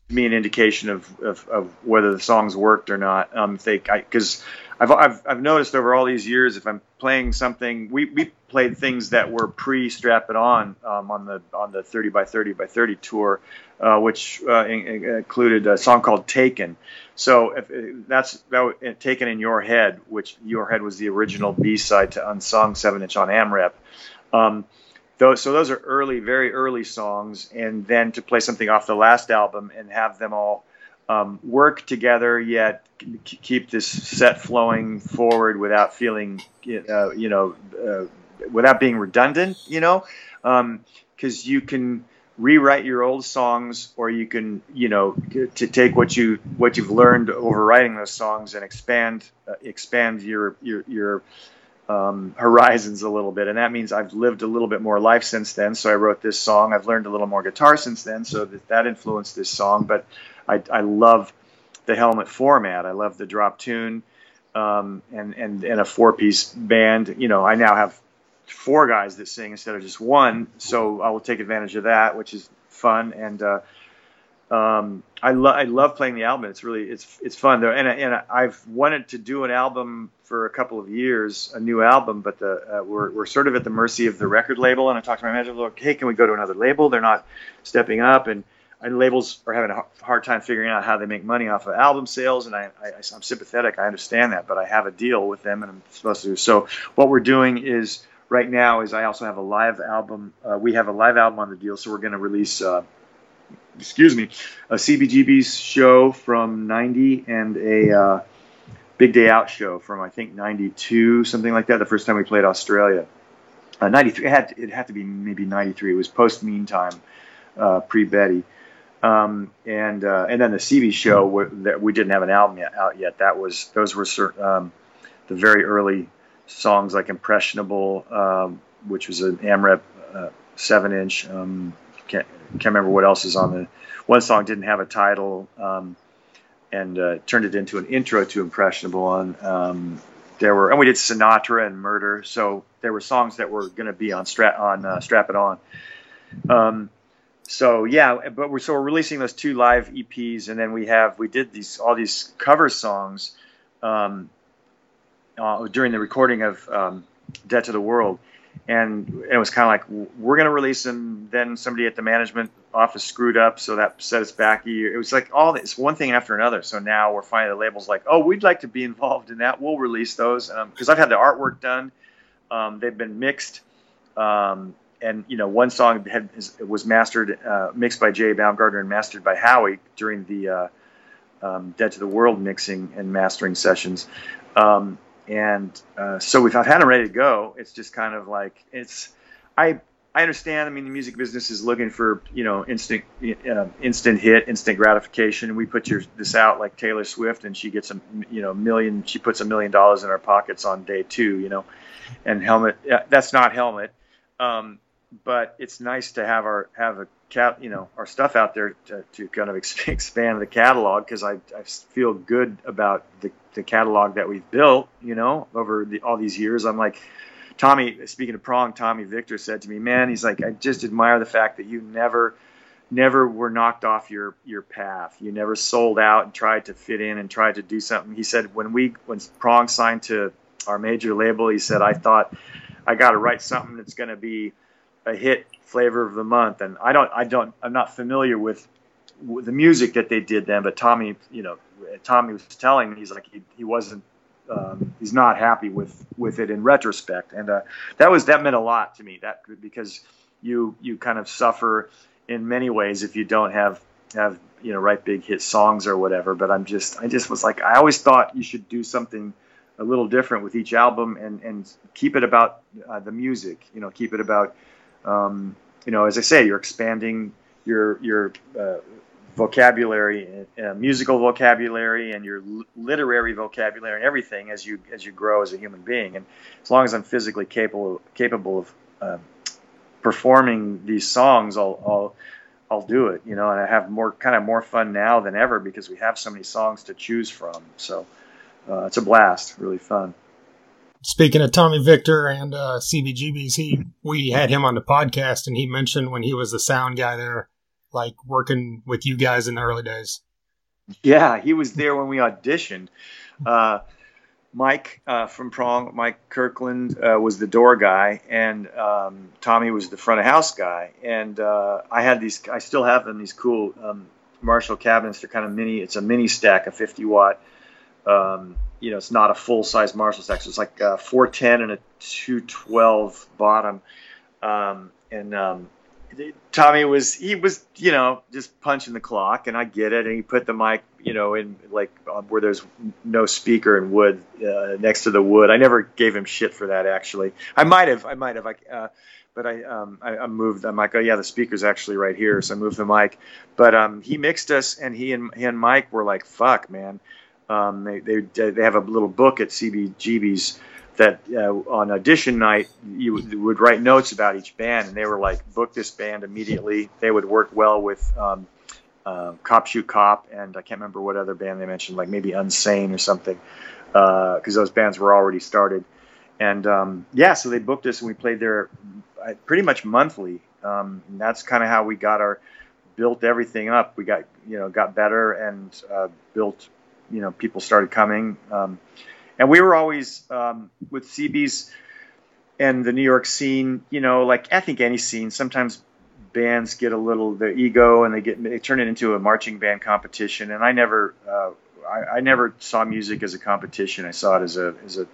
me an indication of, of, of, whether the songs worked or not. Um, they, because I've, I've I've noticed over all these years, if I'm playing something, we, we played things that were pre Strap It On um, on the on the 30 by 30 by 30 tour, uh, which uh, in, included a song called Taken. So if, that's that Taken in Your Head, which Your Head was the original B side to Unsung seven inch on AmRep. Um, those so those are early, very early songs, and then to play something off the last album and have them all um, work together, yet keep this set flowing forward without feeling, uh, you know, uh, without being redundant, you know, because um, you can rewrite your old songs or you can you know to take what you what you've learned over writing those songs and expand uh, expand your your your um, horizons a little bit, and that means I've lived a little bit more life since then. So I wrote this song. I've learned a little more guitar since then, so that, that influenced this song. But I, I love the Helmet format. I love the drop tune um, and and and a four piece band. You know, I now have four guys that sing instead of just one, so I will take advantage of that, which is fun and. Uh, um, I love I love playing the album. It's really it's it's fun though, and and I've wanted to do an album for a couple of years, a new album, but the uh, we're we're sort of at the mercy of the record label. And I talked to my manager, like, hey, can we go to another label? They're not stepping up, and, and labels are having a hard time figuring out how they make money off of album sales. And I, I I'm sympathetic, I understand that, but I have a deal with them, and I'm supposed to. So what we're doing is right now is I also have a live album. Uh, we have a live album on the deal, so we're going to release. Uh, excuse me, a CBGB's show from '90 and a uh, Big Day Out show from I think '92, something like that. The first time we played Australia, uh, '93. It had to, it had to be maybe '93. It was post Meantime, uh, pre Betty. Um, and uh, and then the CB show that we didn't have an album yet, out yet. That was those were certain, um, the very early songs like Impressionable, um, which was an AMREP uh, seven inch. Um, can't can't remember what else is on the one song didn't have a title um, and uh, turned it into an intro to Impressionable. And um, there were and we did Sinatra and Murder, so there were songs that were going to be on Strap on uh, Strap It On. Um, so yeah, but we're so we're releasing those two live EPs, and then we have we did these all these cover songs um, uh, during the recording of um, Dead to the World, and it was kind of like we're going to release them. Then somebody at the management office screwed up, so that set us back a year. It was like all this one thing after another. So now we're finding the labels like, oh, we'd like to be involved in that. We'll release those because um, I've had the artwork done. Um, they've been mixed. Um, and you know, one song had was mastered, uh, mixed by Jay Baumgardner and mastered by Howie during the uh, um, Dead to the World mixing and mastering sessions. Um, and uh, so we've had them ready to go. It's just kind of like it's. I I understand. I mean, the music business is looking for you know instant uh, instant hit, instant gratification. We put your this out like Taylor Swift, and she gets a you know million. She puts a million dollars in our pockets on day two. You know, and helmet. That's not helmet. Um, but it's nice to have our have a cat you know our stuff out there to, to kind of expand the catalog because I, I feel good about the, the catalog that we've built you know over the, all these years. I'm like tommy speaking of prong tommy victor said to me man he's like i just admire the fact that you never never were knocked off your your path. You never sold out and tried to fit in and tried to do something. He said when we when prong signed to our major label he said i thought i got to write something that's going to be a hit flavor of the month. And I don't, I don't, I'm not familiar with, the music that they did then. But Tommy, you know, Tommy was telling me he's like he, he wasn't, um, he's not happy with with it in retrospect. And uh, that was that meant a lot to me. That because you you kind of suffer in many ways if you don't have have you know write big hit songs or whatever. But I'm just I just was like I always thought you should do something a little different with each album and and keep it about uh, the music. You know, keep it about um, you know, as I say, you're expanding your your uh, vocabulary, uh, musical vocabulary, and your literary vocabulary, and everything as you as you grow as a human being. And as long as I'm physically capable capable of uh, performing these songs, I'll, I'll I'll do it. You know, and I have more kind of more fun now than ever because we have so many songs to choose from. So uh, it's a blast, really fun. Speaking of Tommy Victor and uh, CBGBs, he we had him on the podcast, and he mentioned when he was the sound guy there, like working with you guys in the early days. Yeah, he was there when we auditioned. Uh, Mike uh, from Prong, Mike Kirkland uh, was the door guy, and um, Tommy was the front of house guy. And uh, I had these, I still have them, these cool um, Marshall cabinets. They're kind of mini. It's a mini stack, a 50 watt. Um, you know, it's not a full size Marshall. So it's like a 410 and a 212 bottom. Um, and um, Tommy was he was you know just punching the clock, and I get it. And he put the mic you know in like where there's no speaker and wood uh, next to the wood. I never gave him shit for that actually. I might have I might have I. Uh, but I, um, I, I moved. I'm like, oh yeah, the speaker's actually right here, so I moved the mic. But um, he mixed us, and he and he and Mike were like, "Fuck, man, um, they, they, they have a little book at CBGB's that uh, on audition night you would, write notes about each band, and they were like, book this band immediately. They would work well with um, uh, Cop Shoot Cop, and I can't remember what other band they mentioned, like maybe Unsane or something, because uh, those bands were already started. And um, yeah, so they booked us, and we played there uh, pretty much monthly. Um, and that's kind of how we got our built everything up. We got you know got better and uh, built you know people started coming, um, and we were always um, with CBs and the New York scene. You know, like I think any scene, sometimes bands get a little their ego and they get they turn it into a marching band competition. And I never. Uh, I, I, never saw music as a competition. I saw it as a as a,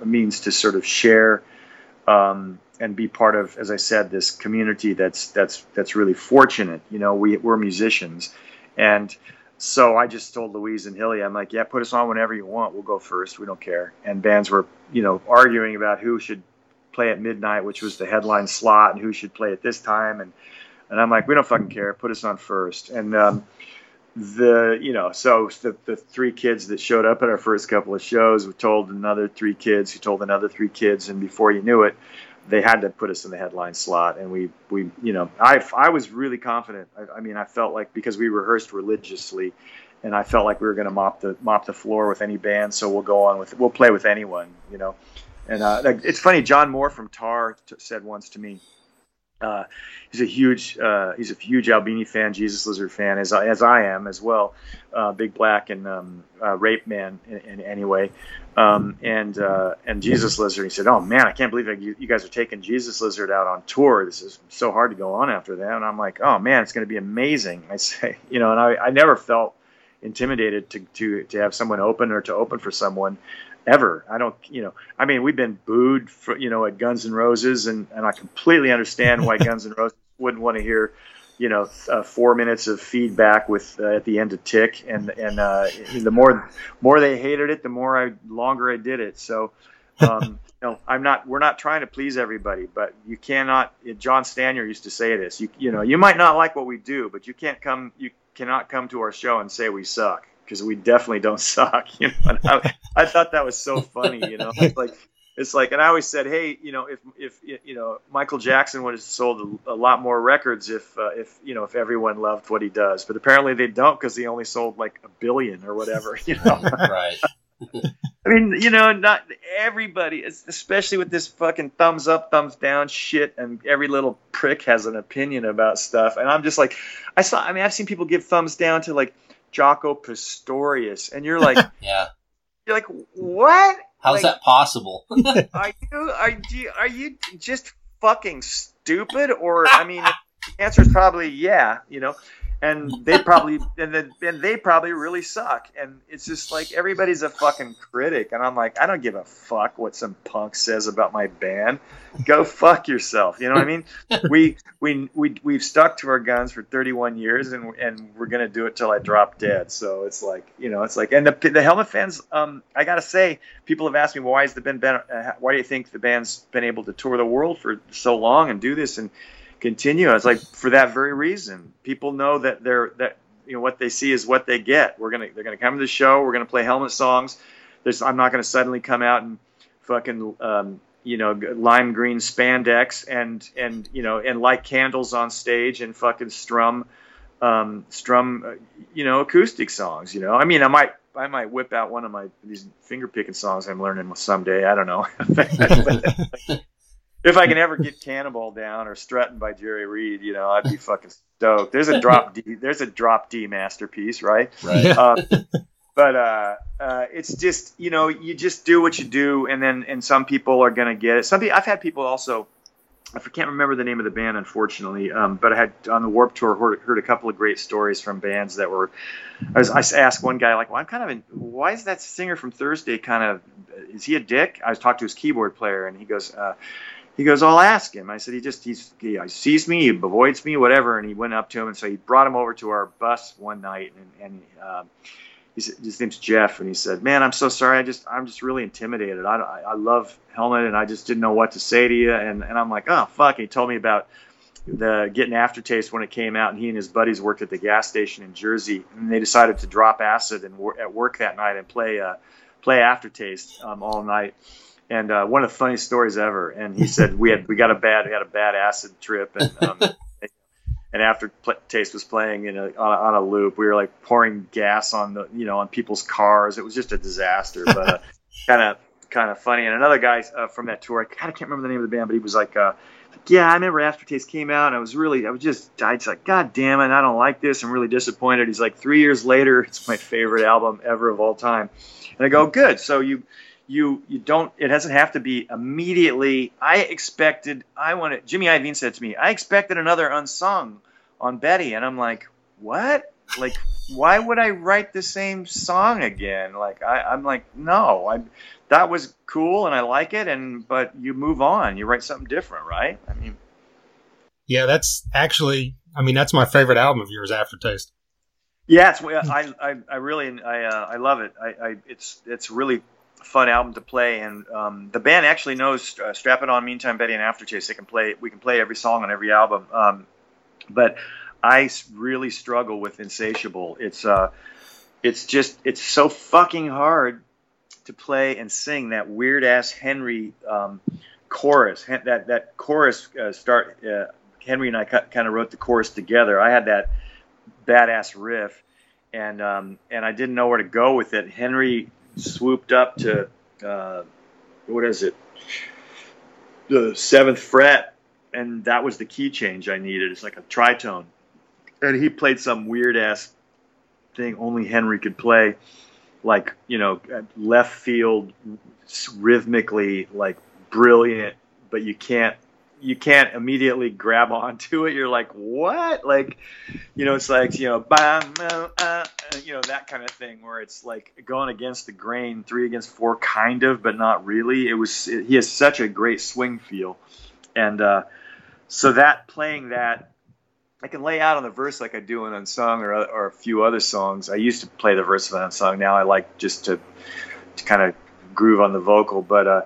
a means to sort of share um, and be part of, as I said, this community that's that's that's really fortunate. You know, we we're musicians, and so I just told Louise and Hilly, I'm like, yeah, put us on whenever you want. We'll go first. We don't care. And bands were, you know, arguing about who should play at midnight, which was the headline slot, and who should play at this time. And and I'm like, we don't fucking care. Put us on first. And um, the you know so the, the three kids that showed up at our first couple of shows we told another three kids who told another three kids and before you knew it they had to put us in the headline slot and we we you know i i was really confident i, I mean i felt like because we rehearsed religiously and i felt like we were going to mop the mop the floor with any band so we'll go on with we'll play with anyone you know and uh, it's funny john moore from tar t- said once to me uh, he's a huge uh, he's a huge Albini fan, Jesus Lizard fan, as I, as I am as well. Uh, Big Black and um, uh, Rapeman in, in anyway, um, and uh, and Jesus Lizard. He said, "Oh man, I can't believe you, you guys are taking Jesus Lizard out on tour. This is so hard to go on after that." And I'm like, "Oh man, it's going to be amazing." I say, you know, and I, I never felt intimidated to, to to have someone open or to open for someone ever. I don't, you know, I mean, we've been booed for, you know, at Guns N' Roses, and, and I completely understand why Guns N' Roses wouldn't want to hear, you know, uh, four minutes of feedback with uh, at the end of Tick, and and uh, the more more they hated it, the more I longer I did it. So, um, you know, I'm not, we're not trying to please everybody, but you cannot. John Stanier used to say this. You you know, you might not like what we do, but you can't come, you cannot come to our show and say we suck because we definitely don't suck. You know, I, I, thought that was so funny. You know, it's like it's like, and I always said, hey, you know, if if you know Michael Jackson would have sold a, a lot more records if uh, if you know if everyone loved what he does, but apparently they don't because he only sold like a billion or whatever. You know, right. I mean, you know, not everybody, especially with this fucking thumbs up, thumbs down shit, and every little prick has an opinion about stuff. And I'm just like, I saw, I mean, I've seen people give thumbs down to like Jaco Pastorius, and you're like, yeah, you're like, what? How's like, that possible? are you are you are you just fucking stupid? Or I mean, the answer is probably yeah. You know, and they probably and then and they probably really suck. And it's just like everybody's a fucking critic. And i'm like i don't give a fuck what some punk says about my band. Go fuck yourself. You know what i mean? We we we we've stuck to our guns for 31 years and and we're going to do it till i drop dead. So it's like you know it's like and the the helmet fans um i got to say people have asked me why has the been uh, why do you think the band's been able to tour the world for so long and do this? And continue. It's like for that very reason. People know that they're that you know what they see is what they get. We're gonna they're gonna come to the show. We're gonna play helmet songs. There's I'm not gonna suddenly come out and fucking um, you know lime green spandex and and you know and light candles on stage and fucking strum um, strum uh, you know acoustic songs. You know I mean I might I might whip out one of my these finger picking songs I'm learning someday. I don't know. if I can ever get Cannonball down or Strutting by Jerry Reed, you know, I'd be fucking stoked. There's a drop D, there's a drop D masterpiece, right? Right. Um, but uh, uh, it's just you know you just do what you do, and then and some people are gonna get it. Some people, I've had people also. I can't remember the name of the band, unfortunately, um, but I had on the Warp Tour heard, heard, a couple of great stories from bands that were. I, was, I asked one guy like, "Well, I'm kind of in, why is that singer from Thursday kind of is he a dick?" I was talking to his keyboard player, and he goes, uh, he goes, I'll ask him. I said, he just, he's, he sees me, he avoids me, whatever. And he went up to him. And so he brought him over to our bus one night. And, and he said, his name's Jeff. And he said, man, I'm so sorry. I just, I'm just really intimidated. I, I love Helmet and I just didn't know what to say to you. And, and I'm like, oh, fuck. And he told me about the getting aftertaste when it came out. And he and his buddies worked at the gas station in Jersey. And they decided to drop acid and at work that night and play, uh, play aftertaste um, all night and uh, one of the funniest stories ever. And he said we had we got a bad we had a bad acid trip, and um, and after Taste was playing in a, on, a, on a loop, we were like pouring gas on the you know on people's cars. It was just a disaster, but kind of kind of funny. And another guy uh, from that tour, I kind of can't remember the name of the band, but he was like. Uh, yeah, I remember Aftertaste came out, and I was really, I was just, I was like, God damn it, I don't like this. I'm really disappointed. He's like, three years later, it's my favorite album ever of all time. And I go, good. So you, you you don't it doesn't have to be immediately i expected i wanted jimmy iovine said to me i expected another unsung on betty and i'm like what like why would I write the same song again? Like I, I'm like, no, I that was cool and I like it, and but you move on, you write something different, right? I mean, yeah, that's actually, I mean, that's my favorite album of yours, Aftertaste. Yeah, it's I I, I really I uh, I love it. I, I it's it's really fun album to play, and um, the band actually knows uh, "Strap It On," "Meantime," "Betty," and "Aftertaste." They can play. We can play every song on every album. Um, but I really struggle with "Insatiable." It's uh, it's just it's so fucking hard to play and sing that weird ass Henry um, chorus. That that chorus uh, start. Uh, Henry and I kind of wrote the chorus together. I had that badass riff, and um, and I didn't know where to go with it. Henry swooped up to uh, what is it, the seventh fret, and that was the key change I needed. It's like a tritone, and he played some weird ass thing only Henry could play, like you know left field, rhythmically like brilliant, but you can't you can't immediately grab onto it. You're like, what? Like, you know, it's like, you know, bam, uh, uh, you know, that kind of thing where it's like going against the grain, three against four, kind of, but not really. It was, it, he has such a great swing feel. And, uh, so that playing that, I can lay out on the verse like I do in Unsung or, or a few other songs. I used to play the verse of Unsung. Now I like just to, to kind of groove on the vocal, but, uh,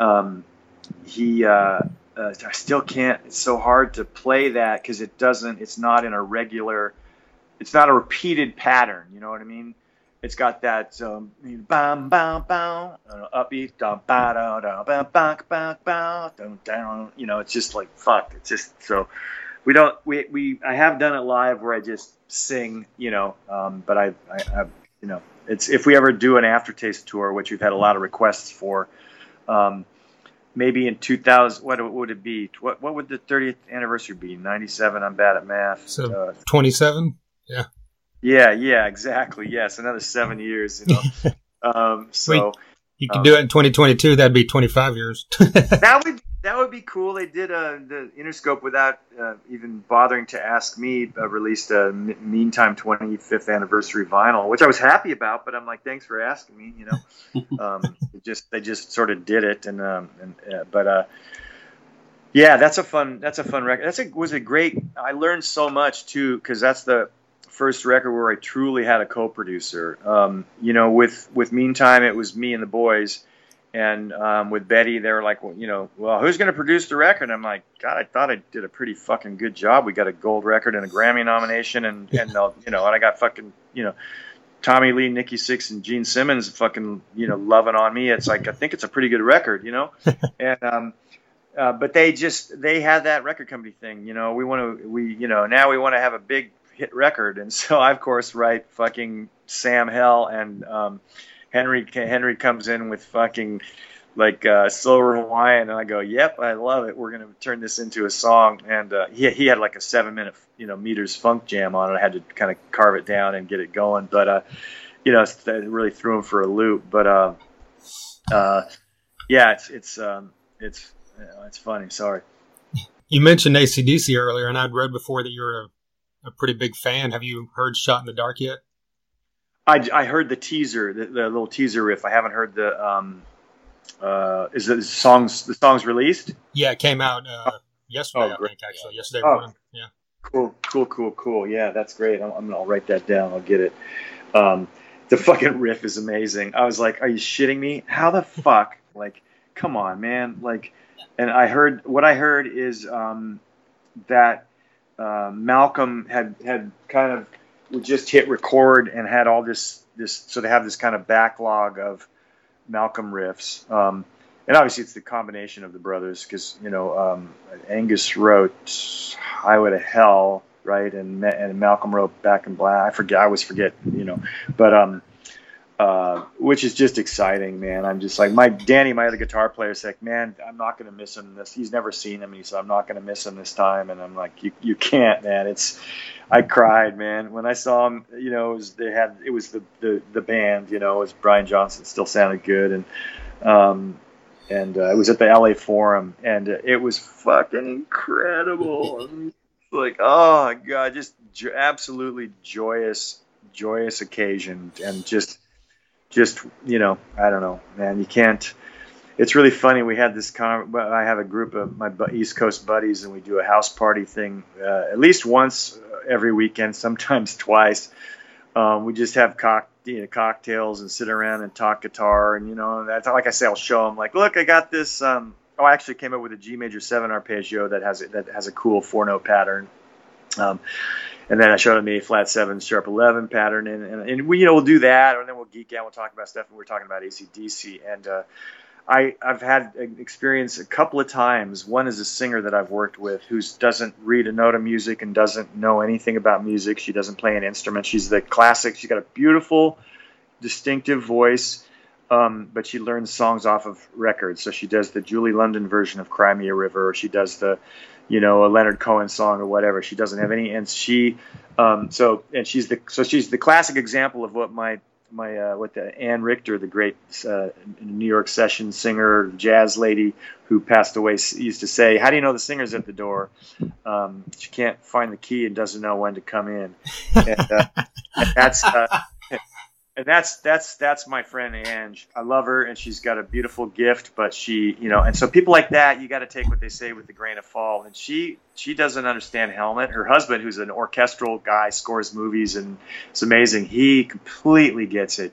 um, he, uh, uh, I still can't. It's so hard to play that because it doesn't. It's not in a regular. It's not a repeated pattern. You know what I mean? It's got that um, bam bam bam upbeat da ba da da ba ba ba ba down down. You know, it's just like fuck. It's just so we don't we we I have done it live where I just sing. You know, um, but I I, I you know it's if we ever do an aftertaste tour, which we've had a lot of requests for. Um, maybe in 2000 what would it be? What what would the 30th anniversary be? 97 i'm bad at math. So uh, 27 yeah. Yeah yeah exactly yes another seven years you know. Um so Wait, you can um, do it in 2022 that'd be 25 years. That would that would be cool. They did uh, the Interscope without uh, even bothering to ask me. Uh, released a Meantime 25th anniversary vinyl, which I was happy about. But I'm like, thanks for asking me. You know, um, just they just sort of did it, and um, and uh, but uh, yeah, that's a fun that's a fun record. That's a was a great. I learned so much too because that's the first record where I truly had a co-producer. Um, you know, with with Meantime, it was me and the boys and um, with Betty, they were like, well, you know, well, who's going to produce the record? I'm like, God, I thought I did a pretty fucking good job. We got a gold record and a Grammy nomination, and and uh, you know, and I got fucking, you know, Tommy Lee, Nikki Sixx, and Gene Simmons fucking, you know, loving on me. It's like I think it's a pretty good record, you know, and um, uh, but they just they had that record company thing, you know. We want to, we, you know, now we want to have a big hit record, and so I of course write fucking Sam Hell and um, Henry Henry comes in with fucking like uh, Silver Hawaiian, and I go, "Yep, I love it. We're gonna turn this into a song." And uh, he he had like a seven minute you know meters funk jam on it. I had to kind of carve it down and get it going, but uh, you know, it really threw him for a loop. But uh, uh, yeah, it's it's um, it's know, it's funny. Sorry. You mentioned ACDC earlier, and I'd read before that you're a, a pretty big fan. Have you heard "Shot in the Dark" yet? I, I heard the teaser, the, the, little teaser riff. I haven't heard the. Um, uh, is the songs the songs released? Yeah, it came out uh, yesterday. Oh, I think actually yesterday oh, morning. Yeah. Cool, cool, cool, cool. Yeah, that's great. I'm, I'm gonna write that down. I'll get it. Um, the fucking riff is amazing. I was like, "Are you shitting me? How the fuck? Like, come on, man! Like." And I heard what I heard is um, that uh, Malcolm had had kind of would just hit record and had all this this so they have this kind of backlog of Malcolm riffs. Um, and obviously it's the combination of the brothers because you know um, Angus wrote Highway to Hell, right, and and Malcolm wrote Back in Black. I forget, I always forget, you know, but um, uh, which is just exciting, man. I'm just like my Danny, my other guitar player, is like, man, I'm not gonna miss him. This he's never seen him, and he said, I'm not gonna miss him this time. And I'm like, you you can't, man. It's I cried, man, when I saw him. You know, it was they had it was the the the band. You know, it was Brian Johnson still sounded good, and um, and uh, it was at the LA Forum, and uh, it was fucking incredible. like, oh god, just absolutely joyous joyous occasion, and just, just you know, I don't know, man, you can't. It's really funny. We had this con. I have a group of my East Coast buddies, and we do a house party thing uh, at least once every weekend, sometimes twice. Um, we just have cock, you know, cocktails and sit around and talk guitar, and you know, that's like I say, I'll show them like, look, I got this. Um, oh, I actually came up with a G major seven arpeggio that has a, that has a cool four note pattern. Um, and then I showed him a flat seven sharp eleven pattern, and, and, and we you know we'll do that, and then we'll geek out. We'll talk about stuff, and we're talking about ACDC, and uh, I I've had experience a couple of times. One is a singer that I've worked with who doesn't read a note of music and doesn't know anything about music. She doesn't play an instrument. She's the classic. She's got a beautiful, distinctive voice um, but she learns songs off of records. So she does the Julie London version of Cry Me a River, or she does the, you know, a Leonard Cohen song or whatever. She doesn't have any, and she, um, so and she's the so she's the classic example of what my my uh, what the Ann Richter, the great uh, New York session singer, jazz lady who passed away, used to say, "How do you know the singer's at the door? Um, she can't find the key and doesn't know when to come in." And, uh, and that's uh, and that's that's that's my friend Ange. I love her, and she's got a beautiful gift. But she, you know, and so people like that, you got to take what they say with a grain of salt. And she she doesn't understand Helmet. Her husband, who's an orchestral guy, scores movies, and it's amazing. He completely gets it,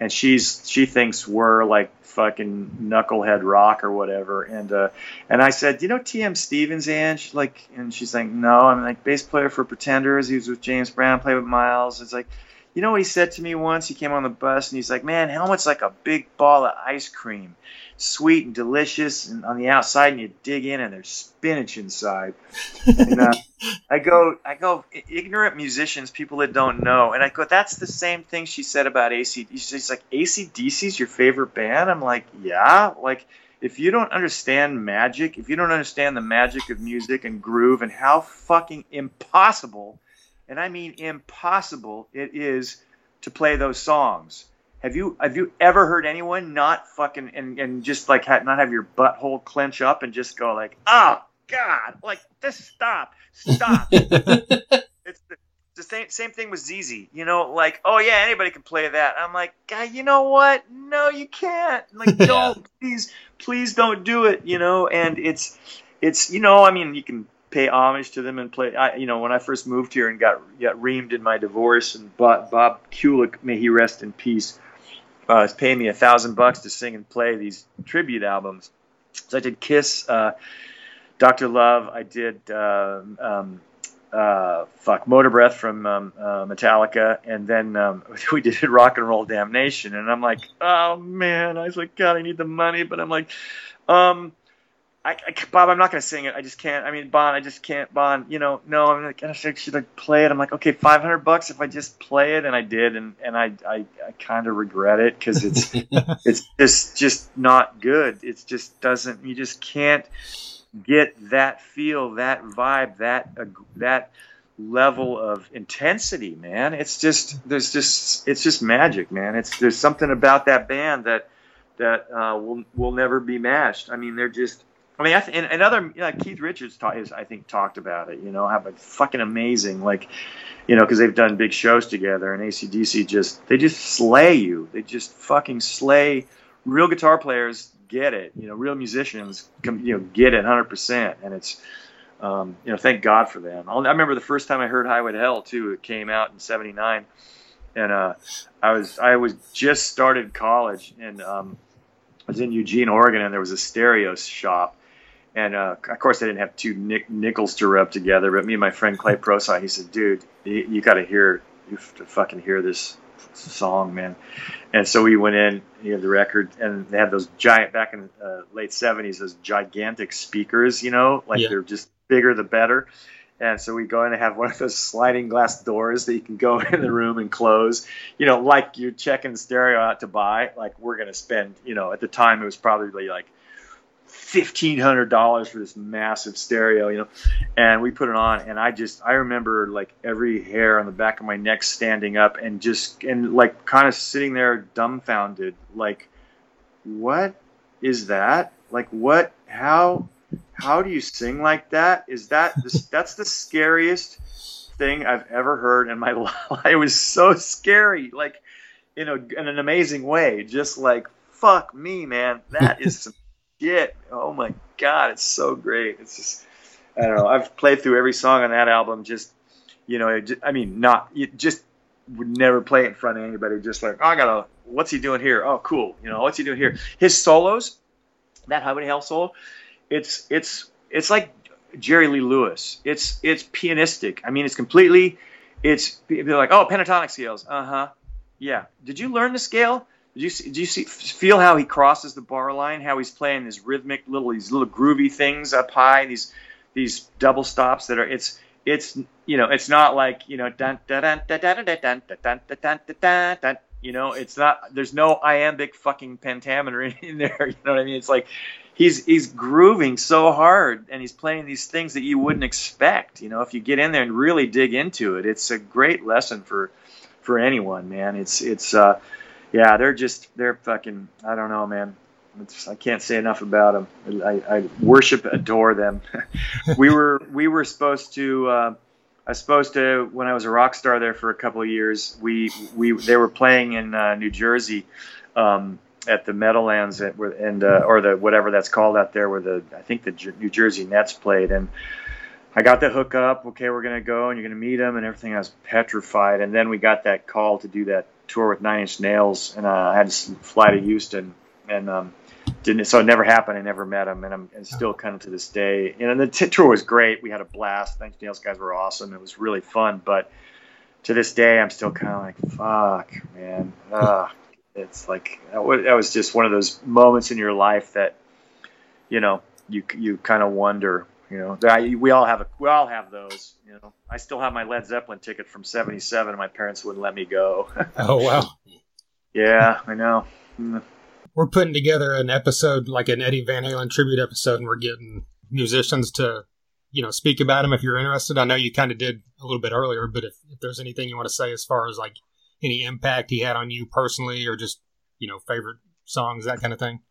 and she's she thinks we're like fucking knucklehead rock or whatever. And uh, and I said, you know, T.M. Stevens, Ange, like, and she's like, no, I'm like bass player for Pretenders. He was with James Brown, played with Miles. It's like you know what he said to me once? He came on the bus and he's like, "Man, Helmet's like a big ball of ice cream, sweet and delicious, and on the outside, and you dig in and there's spinach inside." And uh, I go, I go, ignorant musicians, people that don't know, and I go, "That's the same thing she said about AC." She's like, "ACDC's your favorite band?" I'm like, "Yeah." Like, if you don't understand magic, if you don't understand the magic of music and groove, and how fucking impossible and I mean impossible it is to play those songs. Have you have you ever heard anyone not fucking and, and just like ha- not have your butthole clench up and just go like, oh god, like just stop, stop. it's the, the same same thing with ZZ. You know, like oh yeah, anybody can play that. I'm like, God, you know what? No, you can't. Like don't please please don't do it. You know, and it's it's you know I mean you can pay homage to them and play. I, you know, when I first moved here and got got reamed in my divorce, and Bob, Bob Kulick, may he rest in peace, uh, was paying me a thousand bucks to sing and play these tribute albums. So I did Kiss, uh, Doctor Love. I did uh, um, uh, fuck Motorbreath from um, uh, Metallica, and then um, we did Rock and Roll Damnation. And I'm like, oh man, I was like, God, I need the money, but I'm like, um I, I, Bob, I'm not going to sing it. I just can't. I mean, Bon, I just can't. Bon, you know, no. I'm like, should I play it? I'm like, okay, 500 bucks if I just play it, and I did, and and I I, I kind of regret it because it's it's just just not good. It just doesn't. You just can't get that feel, that vibe, that uh, that level of intensity, man. It's just there's just it's just magic, man. It's there's something about that band that that uh, will will never be matched. I mean, they're just I mean, and, and other you know, Keith Richards ta- is, I think talked about it. You know, a fucking amazing like, you know, because they've done big shows together, and ACDC just they just slay you. They just fucking slay. Real guitar players get it. You know, real musicians you know get it 100, percent and it's. Um, you know, thank God for them. I'll, I remember the first time I heard Highway to Hell too. It came out in '79, and uh, I was I was just started college, and um, I was in Eugene, Oregon, and there was a stereo shop, and uh, of course, I didn't have two nick- nickels to rub together. But me and my friend Clay Prosai, he said, "Dude, you, you got to hear, you have to fucking hear this song, man." And so we went in, you know, the record, and they had those giant back in the uh, late '70s, those gigantic speakers, you know, like yeah. they're just bigger the better. And so we go in and have one of those sliding glass doors that you can go in the room and close. You know, like you're checking the stereo out to buy. Like we're gonna spend, you know, at the time it was probably like fifteen hundred dollars for this massive stereo, you know. And we put it on, and I just I remember like every hair on the back of my neck standing up, and just and like kind of sitting there dumbfounded, like, what is that? Like what? How? How do you sing like that? Is that that's the scariest thing I've ever heard in my life. It was so scary, like in a in an amazing way. Just like fuck me, man. That is some shit. Oh my god, it's so great. It's just I don't know. I've played through every song on that album. Just you know, I mean, not you just would never play it in front of anybody. Just like, oh, I gotta, what's he doing here? Oh, cool. You know, what's he doing here? His solos, that Highway Hell solo, it's it's it's like Jerry Lee Lewis. It's it's pianistic. I mean, it's completely. It's like, oh, pentatonic scales. Uh huh. Yeah. Did you learn the scale? Did you see, did you see feel how he crosses the bar line? How he's playing these rhythmic little these little groovy things up high. These these double stops that are it's it's you know it's not like you know dun dun dun dun dun dun dun dun dun dun dun you know it's not there's no iambic fucking pentameter in there you know what I mean it's like he's he's grooving so hard and he's playing these things that you wouldn't expect you know if you get in there and really dig into it it's a great lesson for for anyone man it's it's uh yeah they're just they're fucking I don't know man it's, I can't say enough about them. I, I worship, adore them. we were we were supposed to. Uh, I was supposed to when I was a rock star there for a couple of years. We we they were playing in uh, New Jersey um, at the Meadowlands at, and uh, or the whatever that's called out there where the I think the New Jersey Nets played and. I got the hook up. Okay, we're gonna go and you're gonna meet them and everything. I was petrified. And then we got that call to do that tour with Nine Inch Nails, and uh, I had to fly to Houston. And um, didn't so it never happened. I never met him, and I'm and still kind of to this day. And the t- tour was great. We had a blast. Thanks, Nails guys were awesome. It was really fun. But to this day, I'm still kind of like, fuck, man. Uh, it's like that was just one of those moments in your life that you know you you kind of wonder. You know, we all have a, we all have those. You know, I still have my Led Zeppelin ticket from '77, and my parents wouldn't let me go. oh wow. yeah, I know. Mm we're putting together an episode like an Eddie Van Halen tribute episode, and we're getting musicians to you know speak about him if you're interested. I know you kind of did a little bit earlier, but if, if there's anything you want to say as far as like any impact he had on you personally, or just you know favorite songs, that kind of thing.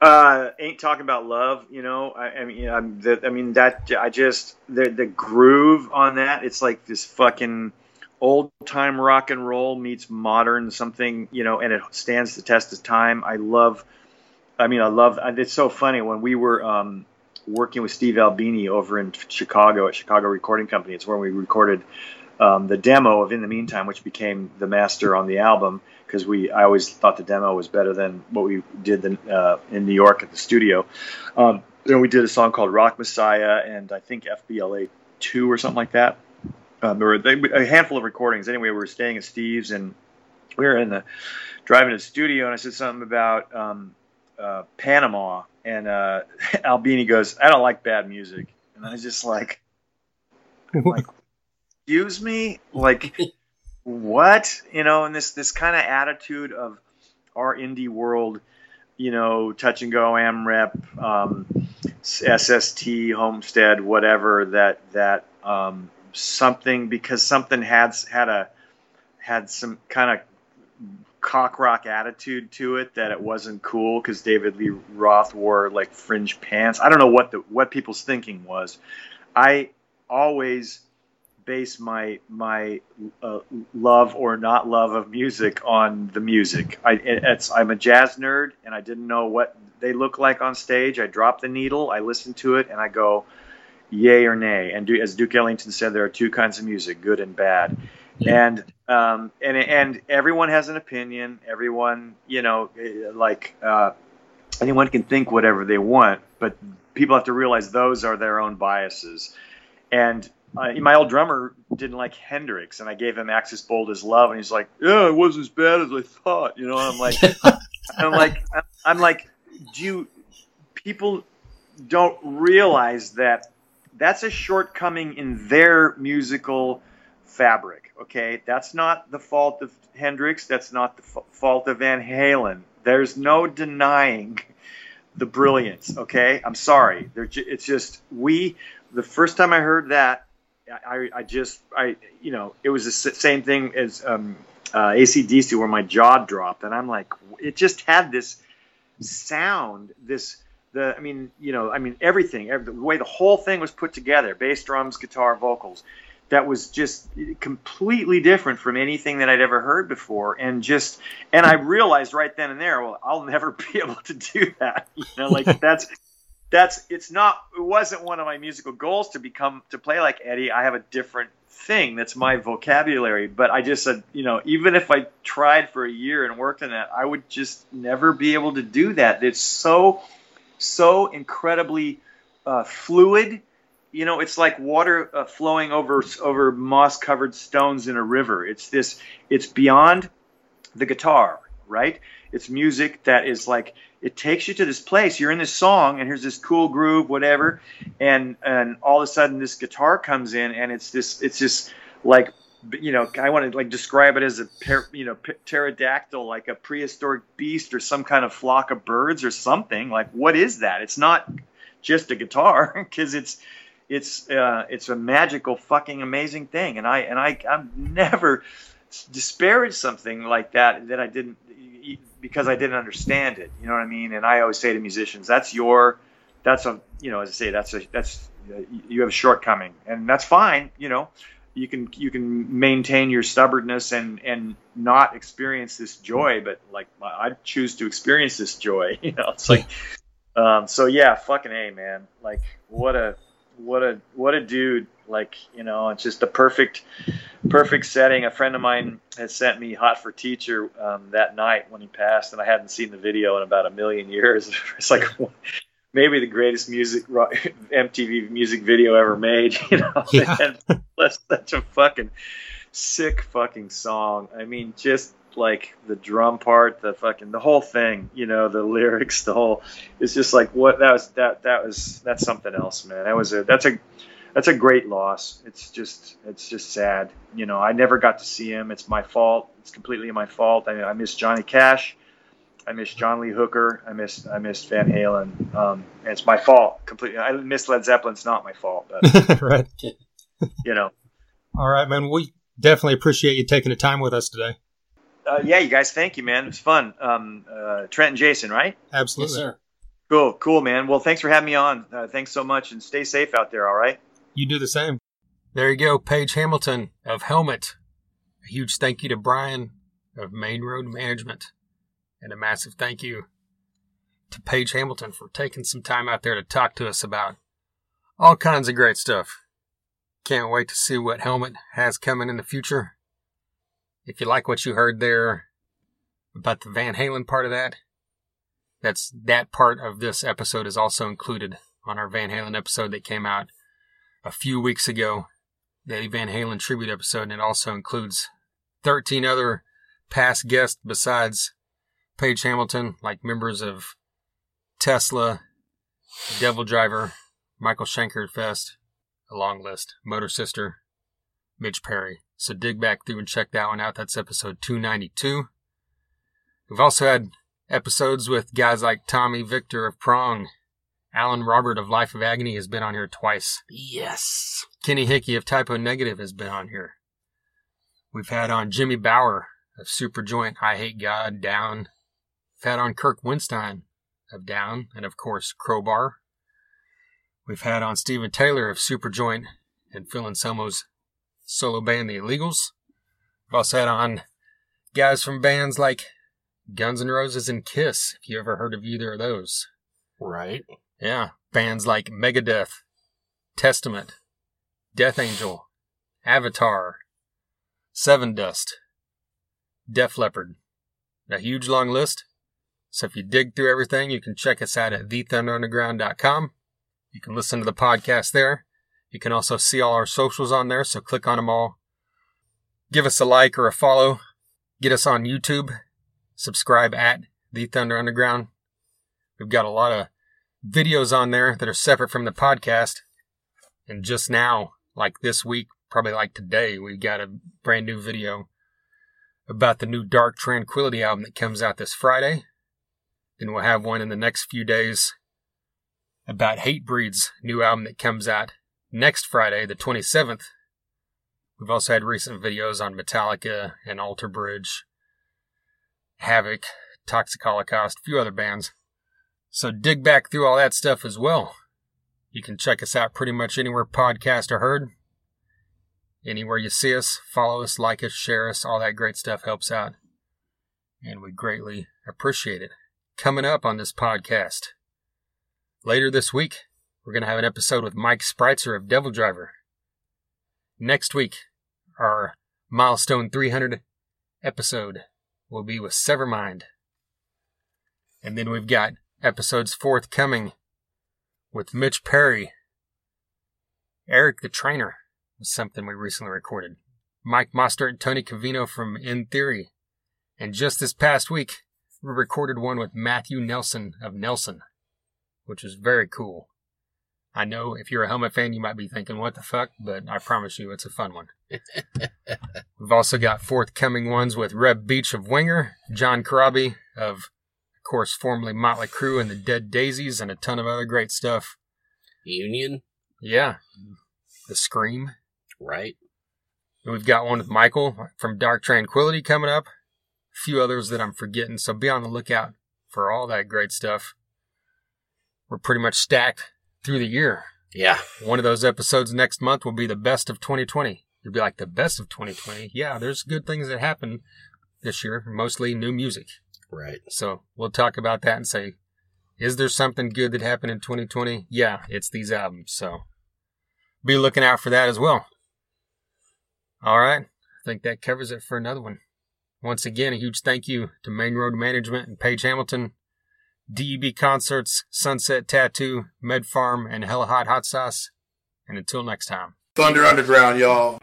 Uh, ain't talking about love, you know. I, I mean, I'm the, I mean that I just the the groove on that. It's like this fucking old time rock and roll meets modern something, you know, and it stands the test of time. I love, I mean, I love, it's so funny when we were um, working with Steve Albini over in Chicago at Chicago Recording Company. It's where we recorded um, the demo of In the Meantime, which became the master on the album because we, I always thought the demo was better than what we did the, uh, in New York at the studio. Um, then we did a song called Rock Messiah and I think FBLA 2 or something like that um, there were a handful of recordings. Anyway, we were staying at Steve's and we were in the driving to the studio, and I said something about um, uh, Panama, and uh, Albini goes, "I don't like bad music," and I was just like, like excuse me, like what, you know, and this this kind of attitude of our indie world, you know, touch and go, AmRep, um, SST, Homestead, whatever that that um, something because something had had a had some kind of cock rock attitude to it that it wasn't cool because David Lee Roth wore like fringe pants. I don't know what the what people's thinking was. I always base my my uh, love or not love of music on the music. I it's I'm a jazz nerd and I didn't know what they look like on stage. I drop the needle, I listen to it, and I go, yay or nay. And as Duke Ellington said, there are two kinds of music, good and bad. Yeah. And um, and and everyone has an opinion. Everyone, you know, like uh, anyone can think whatever they want, but people have to realize those are their own biases. And uh, my old drummer didn't like Hendrix, and I gave him "Axis Bold as Love," and he's like, "Yeah, it wasn't as bad as I thought." You know, I'm like, I'm like, I'm like, do you people don't realize that that's a shortcoming in their musical fabric. Okay, that's not the fault of Hendrix. That's not the f- fault of Van Halen. There's no denying the brilliance. Okay, I'm sorry. Ju- it's just we. The first time I heard that, I, I just I you know it was the same thing as um, uh, ACDC where my jaw dropped, and I'm like, it just had this sound, this the I mean, you know, I mean everything, every, the way the whole thing was put together, bass, drums, guitar, vocals. that was just completely different from anything that I'd ever heard before. And just, and I realized right then and there, well, I'll never be able to do that. You know, like that's, that's, it's not, it wasn't one of my musical goals to become, to play like Eddie. I have a different thing that's my vocabulary. But I just said, you know, even if I tried for a year and worked on that, I would just never be able to do that. It's so, so incredibly uh, fluid you know, it's like water uh, flowing over over moss-covered stones in a river. It's this. It's beyond the guitar, right? It's music that is like it takes you to this place. You're in this song, and here's this cool groove, whatever, and and all of a sudden this guitar comes in, and it's this. It's just like you know, I want to like describe it as a you know pterodactyl, like a prehistoric beast or some kind of flock of birds or something. Like, what is that? It's not just a guitar because it's it's uh, it's a magical fucking amazing thing and i and i i've never disparaged something like that that i didn't because i didn't understand it you know what i mean? And i always say to musicians that's your that's a you know as i say that's a that's you have a shortcoming. And that's fine you know? You can you can maintain your stubbornness and and not experience this joy but like i choose to experience this joy you know? It's like um so yeah fucking a man. Like what a what a what a dude like you know it's just a perfect perfect setting a friend of mine had sent me hot for teacher um, that night when he passed and i hadn't seen the video in about a million years it's like maybe the greatest music mtv music video ever made you know yeah. and that's such a fucking sick fucking song i mean just like the drum part, the fucking the whole thing, you know, the lyrics, the whole it's just like what that was that that was that's something else, man. That was a that's a that's a great loss. It's just it's just sad. You know, I never got to see him. It's my fault. It's completely my fault. I, I miss Johnny Cash. I miss John Lee Hooker. I miss I miss Van Halen. Um, and it's my fault completely. I miss Led Zeppelin. It's not my fault. But, right. You know. All right, man. We definitely appreciate you taking the time with us today. Uh, yeah, you guys, thank you, man. It was fun. Um, uh, Trent and Jason, right? Absolutely. Yes, sir. Cool, cool, man. Well, thanks for having me on. Uh, thanks so much, and stay safe out there. All right. You do the same. There you go, Page Hamilton of Helmet. A huge thank you to Brian of Main Road Management, and a massive thank you to Page Hamilton for taking some time out there to talk to us about all kinds of great stuff. Can't wait to see what Helmet has coming in the future. If you like what you heard there about the Van Halen part of that, that's that part of this episode is also included on our Van Halen episode that came out a few weeks ago, the Van Halen tribute episode, and it also includes 13 other past guests besides Page Hamilton, like members of Tesla, Devil Driver, Michael Schenker Fest, a long list, Motor Sister, Mitch Perry. So dig back through and check that one out. That's episode 292. We've also had episodes with guys like Tommy Victor of Prong. Alan Robert of Life of Agony has been on here twice. Yes. Kenny Hickey of Type O Negative has been on here. We've had on Jimmy Bower of Superjoint, I Hate God, Down. We've had on Kirk Windstein of Down, and of course Crowbar. We've had on Stephen Taylor of Superjoint and Phil Anselmo's solo band The Illegals. We've also had on guys from bands like Guns N' Roses and Kiss, if you ever heard of either of those. Right. Yeah. Bands like Megadeth, Testament, Death Angel, Avatar, Sevendust, Def Leppard. A huge long list. So if you dig through everything, you can check us out at thethunderunderground.com. You can listen to the podcast there. You can also see all our socials on there, so click on them all. Give us a like or a follow. Get us on YouTube. Subscribe at The Thunder Underground. We've got a lot of videos on there that are separate from the podcast. And just now, like this week, probably like today, we got a brand new video about the new Dark Tranquillity album that comes out this Friday. Then we'll have one in the next few days about Hatebreed's new album that comes out next Friday, the 27th. We've also had recent videos on Metallica and Alter Bridge, Havok, Toxic Holocaust, a few other bands. So dig back through all that stuff as well. You can check us out pretty much anywhere podcasts are heard. Anywhere you see us, follow us, like us, share us. All that great stuff helps out. And we greatly appreciate it. Coming up on this podcast, later this week, we're going to have an episode with Mike Spreitzer of Devil Driver. Next week, our milestone 300 episode will be with Severmind. And then we've got episodes forthcoming with Mitch Perry, Eric the Trainer was something we recently recorded, Mike Mostert and Tony Cavino from In Theory. And just this past week, we recorded one with Matthew Nelson of Nelson, which is very cool. I know if you're a helmet fan, you might be thinking, what the fuck? But I promise you, it's a fun one. We've also got forthcoming ones with Reb Beach of Winger, John Corabi of course, formerly Motley Crue and the Dead Daisies, and a ton of other great stuff. Union, Yeah. The Scream. right? We've got one with Michael from Dark Tranquillity coming up. A few others that I'm forgetting, so be on the lookout for all that great stuff. We're pretty much stacked through the year. Yeah. One of those episodes next month will be the best of 2020. You'll be like, the best of 2020? Yeah, there's good things that happen this year, mostly new music. Right. So we'll talk about that and say, is there something good that happened in 2020? Yeah, it's these albums. So be looking out for that as well. All right. I think that covers it for another one. Once again, a huge thank you to Main Road Management and Page Hamilton, DEB Concerts, Sunset Tattoo, Med Pharm, and Hella Hot Hot Sauce. And until next time. Thunder Underground, y'all.